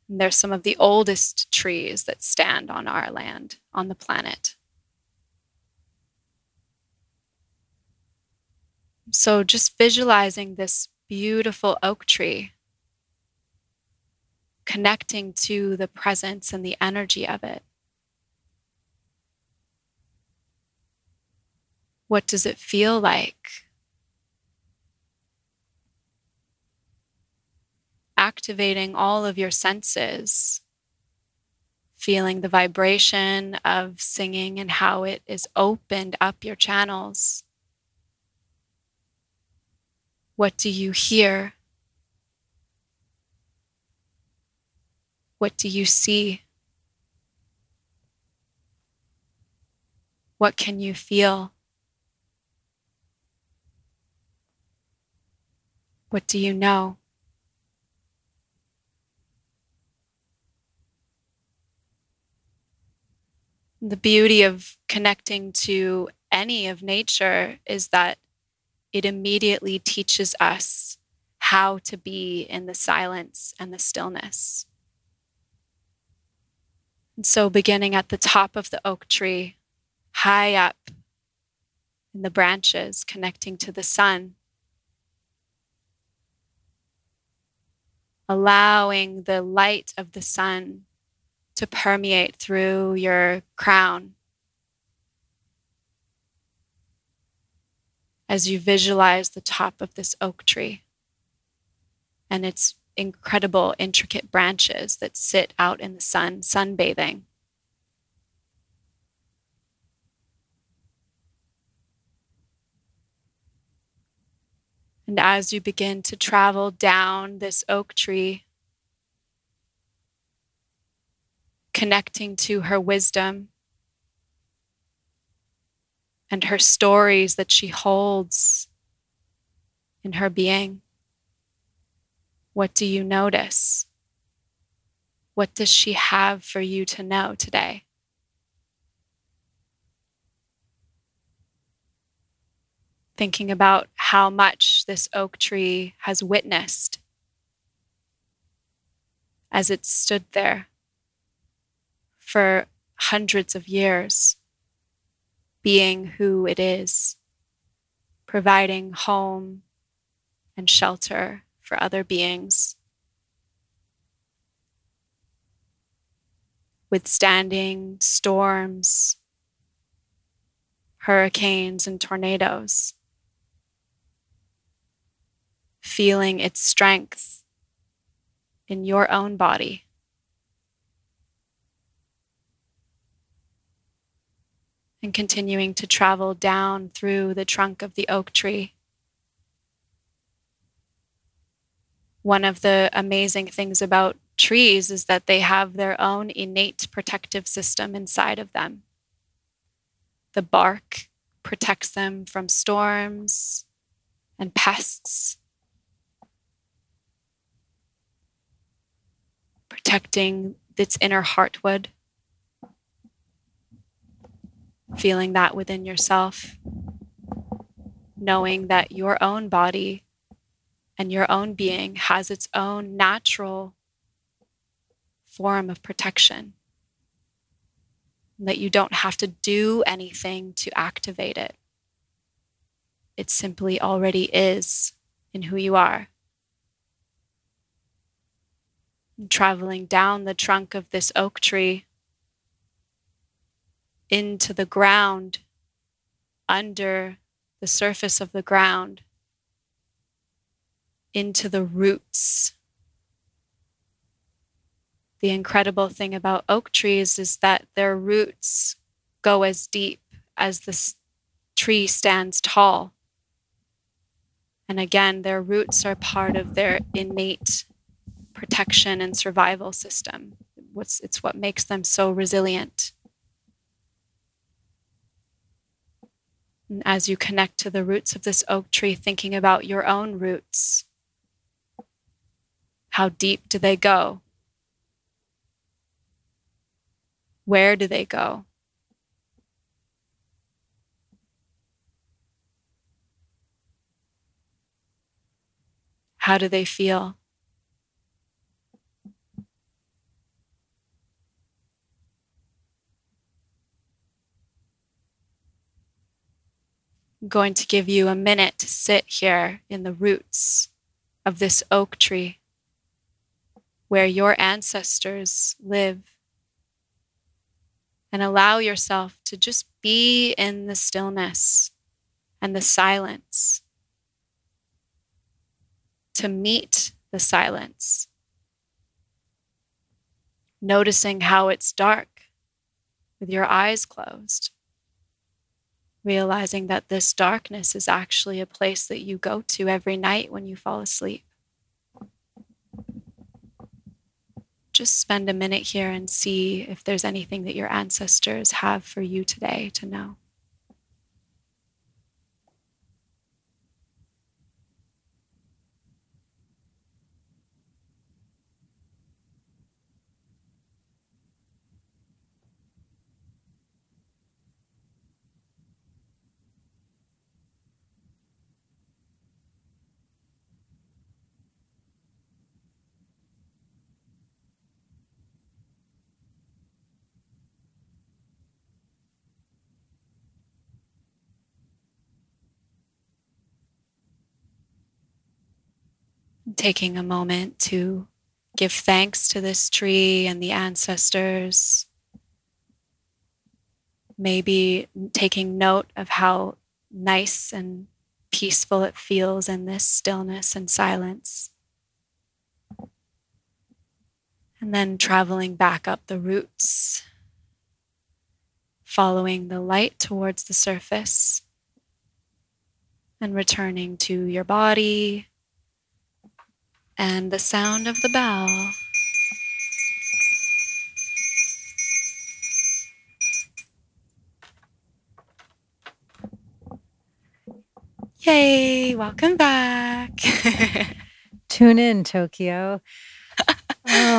S3: And they're some of the oldest trees that stand on our land, on the planet. So, just visualizing this beautiful oak tree connecting to the presence and the energy of it. What does it feel like? Activating all of your senses, feeling the vibration of singing and how it is opened up your channels. What do you hear? What do you see? What can you feel? What do you know? The beauty of connecting to any of nature is that it immediately teaches us how to be in the silence and the stillness. So, beginning at the top of the oak tree, high up in the branches, connecting to the sun, allowing the light of the sun to permeate through your crown. As you visualize the top of this oak tree and its incredible, intricate branches that sit out in the sun, sunbathing. And as you begin to travel down this oak tree, connecting to her wisdom and her stories that she holds in her being. What do you notice? What does she have for you to know today? Thinking about how much this oak tree has witnessed as it stood there for hundreds of years, being who it is, providing home and shelter for other beings. Withstanding storms, hurricanes, and tornadoes. Feeling its strength in your own body. And continuing to travel down through the trunk of the oak tree one of the amazing things about trees is that they have their own innate protective system inside of them. The bark protects them from storms and pests, protecting its inner heartwood, feeling that within yourself, knowing that your own body and your own being has its own natural form of protection. that you don't have to do anything to activate it. It simply already is in who you are. traveling down the trunk of this oak tree into the ground, under the surface of the ground, into the roots. The incredible thing about oak trees is that their roots go as deep as the tree stands tall. And again, their roots are part of their innate protection and survival system. What's, it's what makes them so resilient. And as you connect to the roots of this oak tree, thinking about your own roots, how deep do they go? Where do they go? How do they feel? I'm going to give you a minute to sit here in the roots of this oak tree where your ancestors live. And allow yourself to just be in the stillness and the silence. To meet the silence, noticing how it's dark with your eyes closed, realizing that this darkness is actually a place that you go to every night when you fall asleep. Just spend a minute here and see if there's anything that your ancestors have for you today to know. Taking a moment to give thanks to this tree and the ancestors. Maybe taking note of how nice and peaceful it feels in this stillness and silence. And then traveling back up the roots, following the light towards the surface, and returning to your body, and the sound of the bell. Yay, welcome back. (laughs)
S1: Tune in, Tokyo. oh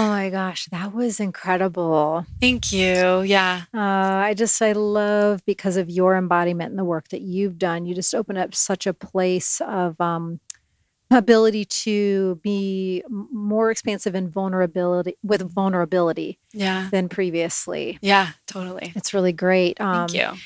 S1: my gosh, that was incredible.
S3: Thank you. Yeah.
S1: Uh, I just, I love because of your embodiment and the work that you've done. You just open up such a place of um, ability to be more expansive and vulnerability with vulnerability
S3: yeah.
S1: than previously.
S3: Yeah totally.
S1: It's really great
S3: um, thank you.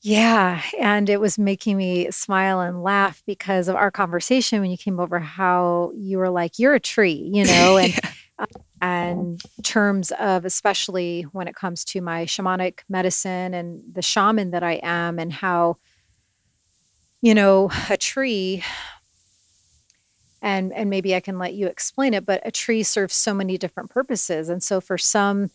S1: yeah and it was making me smile and laugh because of our conversation when you came over how you were like you're a tree you know (laughs) and yeah. uh, and terms of especially when it comes to my shamanic medicine and the shaman that i am and how you know a tree and and maybe I can let you explain it, but a tree serves so many different purposes. And so for some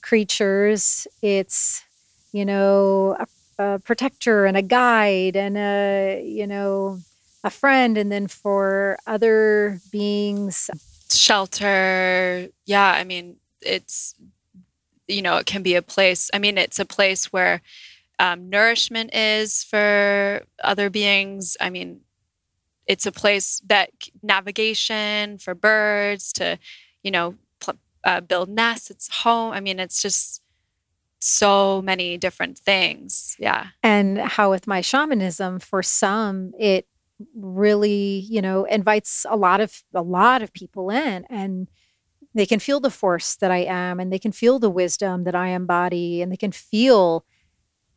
S1: creatures, it's you know a, a protector and a guide and a you know a friend, and then for other beings,
S3: shelter. Yeah, I mean it's you know it can be a place. I mean it's a place where um, nourishment is for other beings. I mean it's a place that navigation for birds to, you know, pl- uh, build nests. It's home. I mean, it's just so many different things. Yeah.
S1: And how with my shamanism, for some, it really, you know, invites a lot of a lot of people in and they can feel the force that I am and they can feel the wisdom that I embody and they can feel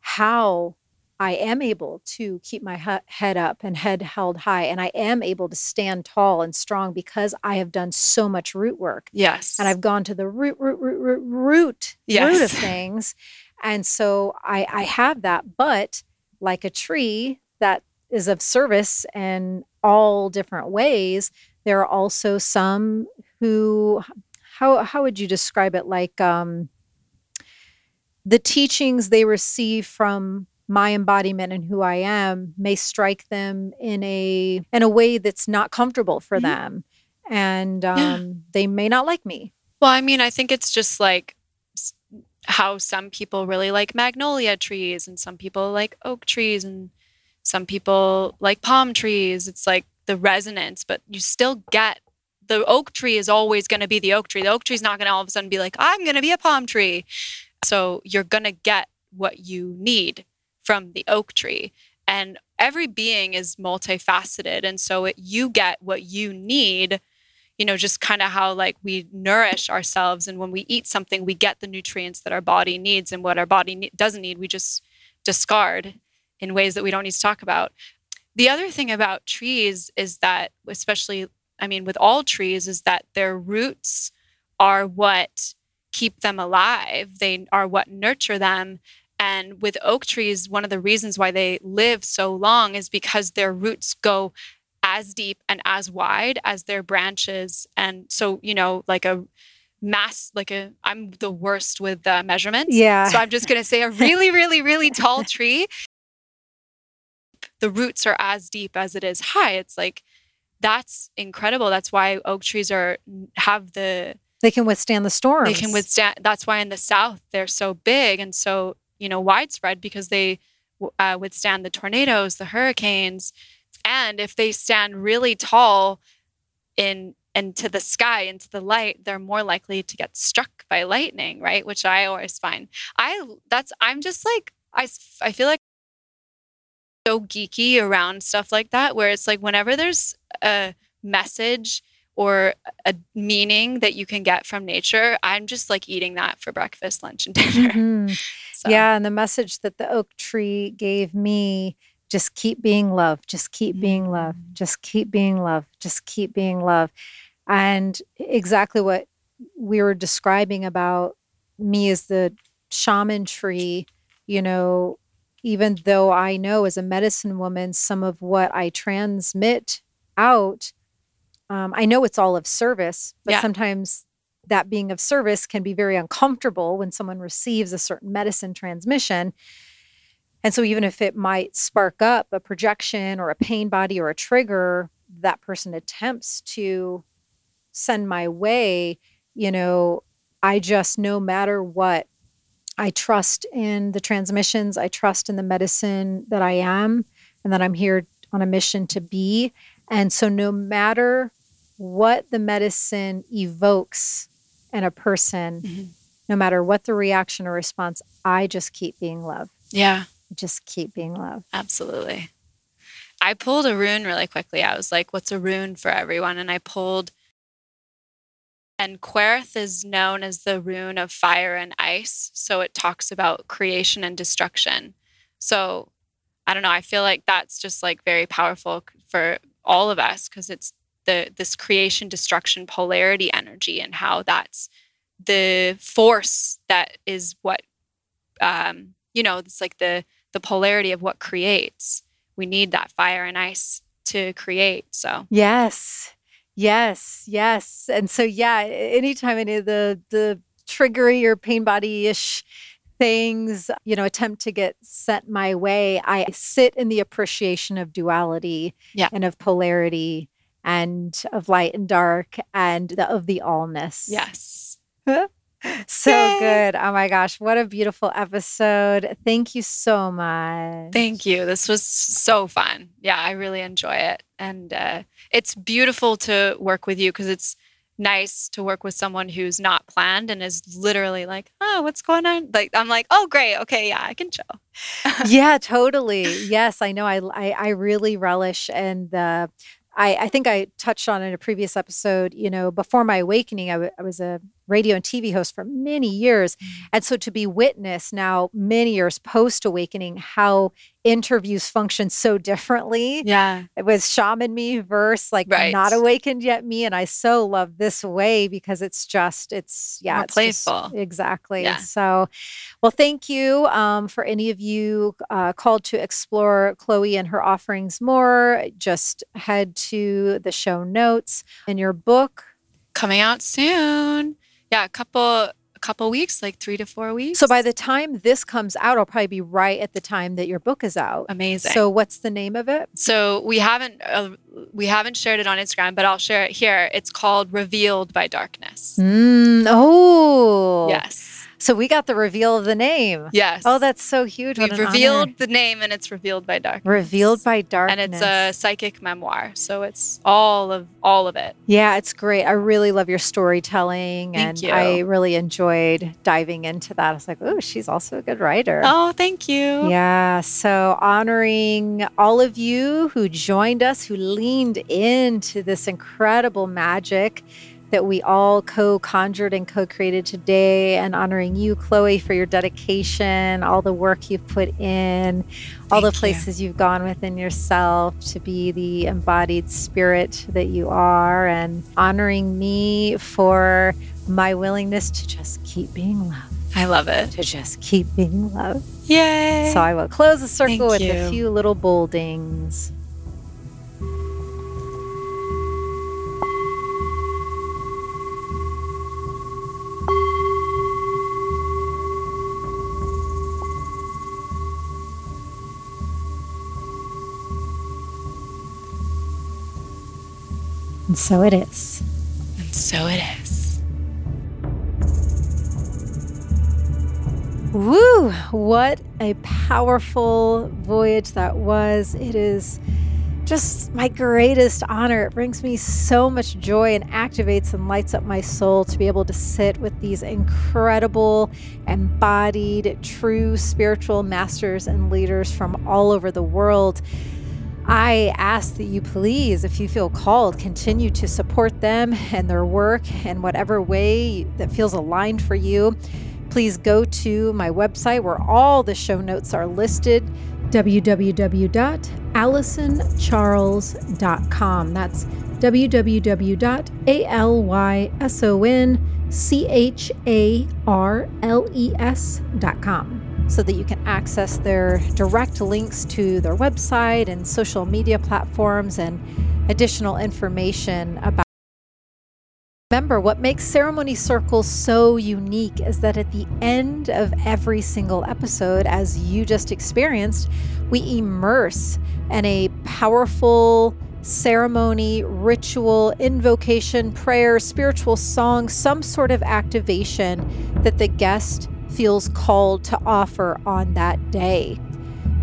S1: how I am able to keep my head up and head held high and I am able to stand tall and strong because I have done so much root work.
S3: Yes.
S1: and I've gone to the root root root root root root of (laughs) things and so I I have that but like a tree that is of service in all different ways there are also some who how how would you describe it? Like um the teachings they receive from my embodiment and who I am may strike them in a in a way that's not comfortable for
S3: Mhm.
S1: them and um they may not like me
S3: Well, I mean, I think it's just like how some people really like magnolia trees and some people like oak trees and some people like palm trees. It's like the resonance, but you still get the oak tree is always going to be the oak tree. The oak tree is not going to all of a sudden be like, I'm going to be a palm tree. So you're going to get what you need from the oak tree. And every being is multifaceted. And so it, you get what you need you know, just kind of how like we nourish ourselves. And when we eat something, we get the nutrients that our body needs, and what our body ne- doesn't need, we just discard in ways that we don't need to talk about. The other thing about trees is that, especially, I mean, with all trees, is that their roots are what keep them alive, they are what nurture them. And with oak trees, one of the reasons why they live so long is because their roots go as deep and as wide as their branches. And so, you know, like a mass, like a, I'm the worst with uh, measurements.
S1: yeah
S3: So I'm just going to say a (laughs) really, really, really tall tree. The roots are as deep as it is high. It's like, that's incredible. That's why oak trees are have the
S1: they can withstand the storms
S3: they can withstand that's why in the south they're so big and so you know widespread because they uh, withstand the tornadoes the hurricanes and if they stand really tall in into the sky into the light they're more likely to get struck by lightning right? Which i always find. I that's i'm just like I I feel like so geeky around stuff like that where it's like whenever there's a message or a meaning that you can get from nature, I'm just like eating that for breakfast, lunch, and dinner.
S1: Mhm. (laughs)
S3: So,
S1: yeah and the message that the oak tree gave me just keep being love, just keep being loved
S3: Mm.
S1: just keep being love, just keep being love. and exactly what we were describing about me as the shaman tree you know even though i know as a medicine woman some of what i transmit out um, i know it's all of service but
S3: Yeah.
S1: sometimes that being of service can be very uncomfortable when someone receives a certain medicine transmission. And so, even if it might spark up a projection or a pain body or a trigger, that person attempts to send my way, you know, I just, no matter what, I trust in the transmissions, I trust in the medicine that I am and that I'm here on a mission to be. And so, no matter what the medicine evokes in a person,
S3: Mhm.
S1: no matter what the reaction or response, I just keep being love.
S3: yeah,
S1: Just keep being love.
S3: absolutely. I pulled a rune really quickly. I was like, what's a rune for everyone? And I pulled, and Cweorth is known as the rune of fire and ice. So it talks about creation and destruction. So I don't know. I feel like that's just like very powerful for all of us because it's the this creation destruction polarity energy and how that's the force that is what um you know it's like the the polarity of what creates we need that fire and ice to create so
S1: Yes. Yes. Yes. And so yeah, anytime any of the the triggery or pain body ish things, you know, attempt to get sent my way, I sit in the appreciation of duality
S3: Yeah.
S1: and of polarity and of light and dark and the, of the allness.
S3: yes (laughs)
S1: So
S3: Yay.
S1: good. Oh my gosh, what a beautiful episode. Thank you so much.
S3: thank you this was so fun yeah i really enjoy it and uh, it's beautiful to work with you because it's nice to work with someone who's not planned and is literally like oh what's going on like i'm like oh great okay yeah i can chill (laughs)
S1: yeah, totally. Yes, I know. I, I I really relish in the I, I think I touched on in a previous episode, you know, before my awakening, I, w- I was a radio and TV host for many years. Mm. And so to be witness now, many years post awakening, how interviews function so differently.
S3: Yeah.
S1: It was shaman me versus like right. not awakened yet me. And I so love this way because it's just, it's, yeah,
S3: More
S1: it's
S3: playful.
S1: Just, exactly. Yeah. So, well, thank you um, for any of you uh, called to explore Chloe and her offerings more. Just head to the show notes in your book.
S3: Coming out soon yeah, a couple a couple weeks, like three to four weeks.
S1: So by the time this comes out, I'll probably be right at the time that your book is out.
S3: Amazing.
S1: So what's the name of it?
S3: So we haven't uh, we haven't shared it on Instagram, but I'll share it here. It's called Revealed by Darkness.
S1: Mm, oh,
S3: yes.
S1: So we got the reveal of the name.
S3: Yes.
S1: Oh, that's so huge.
S3: We've revealed honor. the name and it's revealed by darkness.
S1: Revealed by darkness.
S3: And it's a psychic memoir. So it's all of all of it.
S1: Yeah, it's great. I really love your storytelling.
S3: Thank
S1: and
S3: you.
S1: I really enjoyed diving into that. I was like, oh, she's also a good writer.
S3: Oh, thank you.
S1: Yeah. So honoring all of you who joined us, who leaned into this incredible magic that we all co conjured and co created today, and honoring you, Chloe, for your dedication, all the work you've put in, all
S3: Thank
S1: the places you. have gone within yourself to be the embodied spirit that you are, and honoring me for my willingness to just keep being loved.
S3: I love it.
S1: To just keep being loved.
S3: Yay.
S1: So I will close the circle
S3: Thank
S1: with
S3: you.
S1: a few little boldings. And so it is.
S3: And so it is.
S1: Woo! What a powerful voyage that was. It is just my greatest honor. It brings me so much joy and activates and lights up my soul to be able to sit with these incredible, embodied, true spiritual masters and leaders from all over the world. I ask that you please, if you feel called, continue to support them and their work in whatever way that feels aligned for you. Please go to my website where all the show notes are listed www.alysoncharles.com. That's www.alysonCharles.com so that you can access their direct links to their website and social media platforms and additional information about. Remember, what makes Ceremony Circles so unique is that at the end of every single episode, as you just experienced, we immerse in a powerful ceremony, ritual, invocation, prayer, spiritual song, some sort of activation that the guest feels called to offer on that day.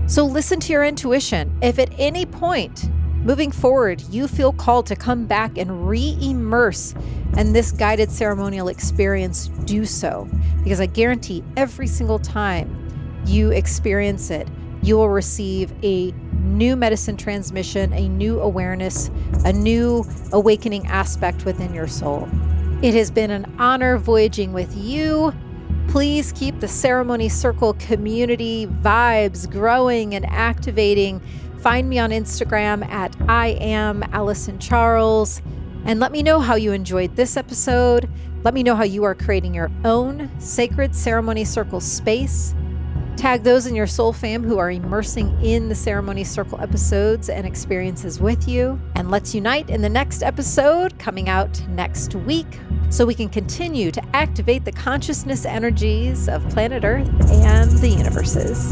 S1: So listen to your intuition. If at any point moving forward you feel called to come back and re immerse in this guided ceremonial experience, do so. Because I guarantee every single time you experience it, you will receive a new medicine transmission, a new awareness, a new awakening aspect within your soul. It has been an honor voyaging with you. Please keep the Ceremony Circle community vibes growing and activating. Find me on Instagram at I am Alyson Charles. And let me know how you enjoyed this episode. Let me know how you are creating your own sacred ceremony circle space. Tag those in your soul fam who are immersing in the ceremony circle episodes and experiences with you. And let's unite in the next episode coming out next week so we can continue to activate the consciousness energies of planet Earth and the universes.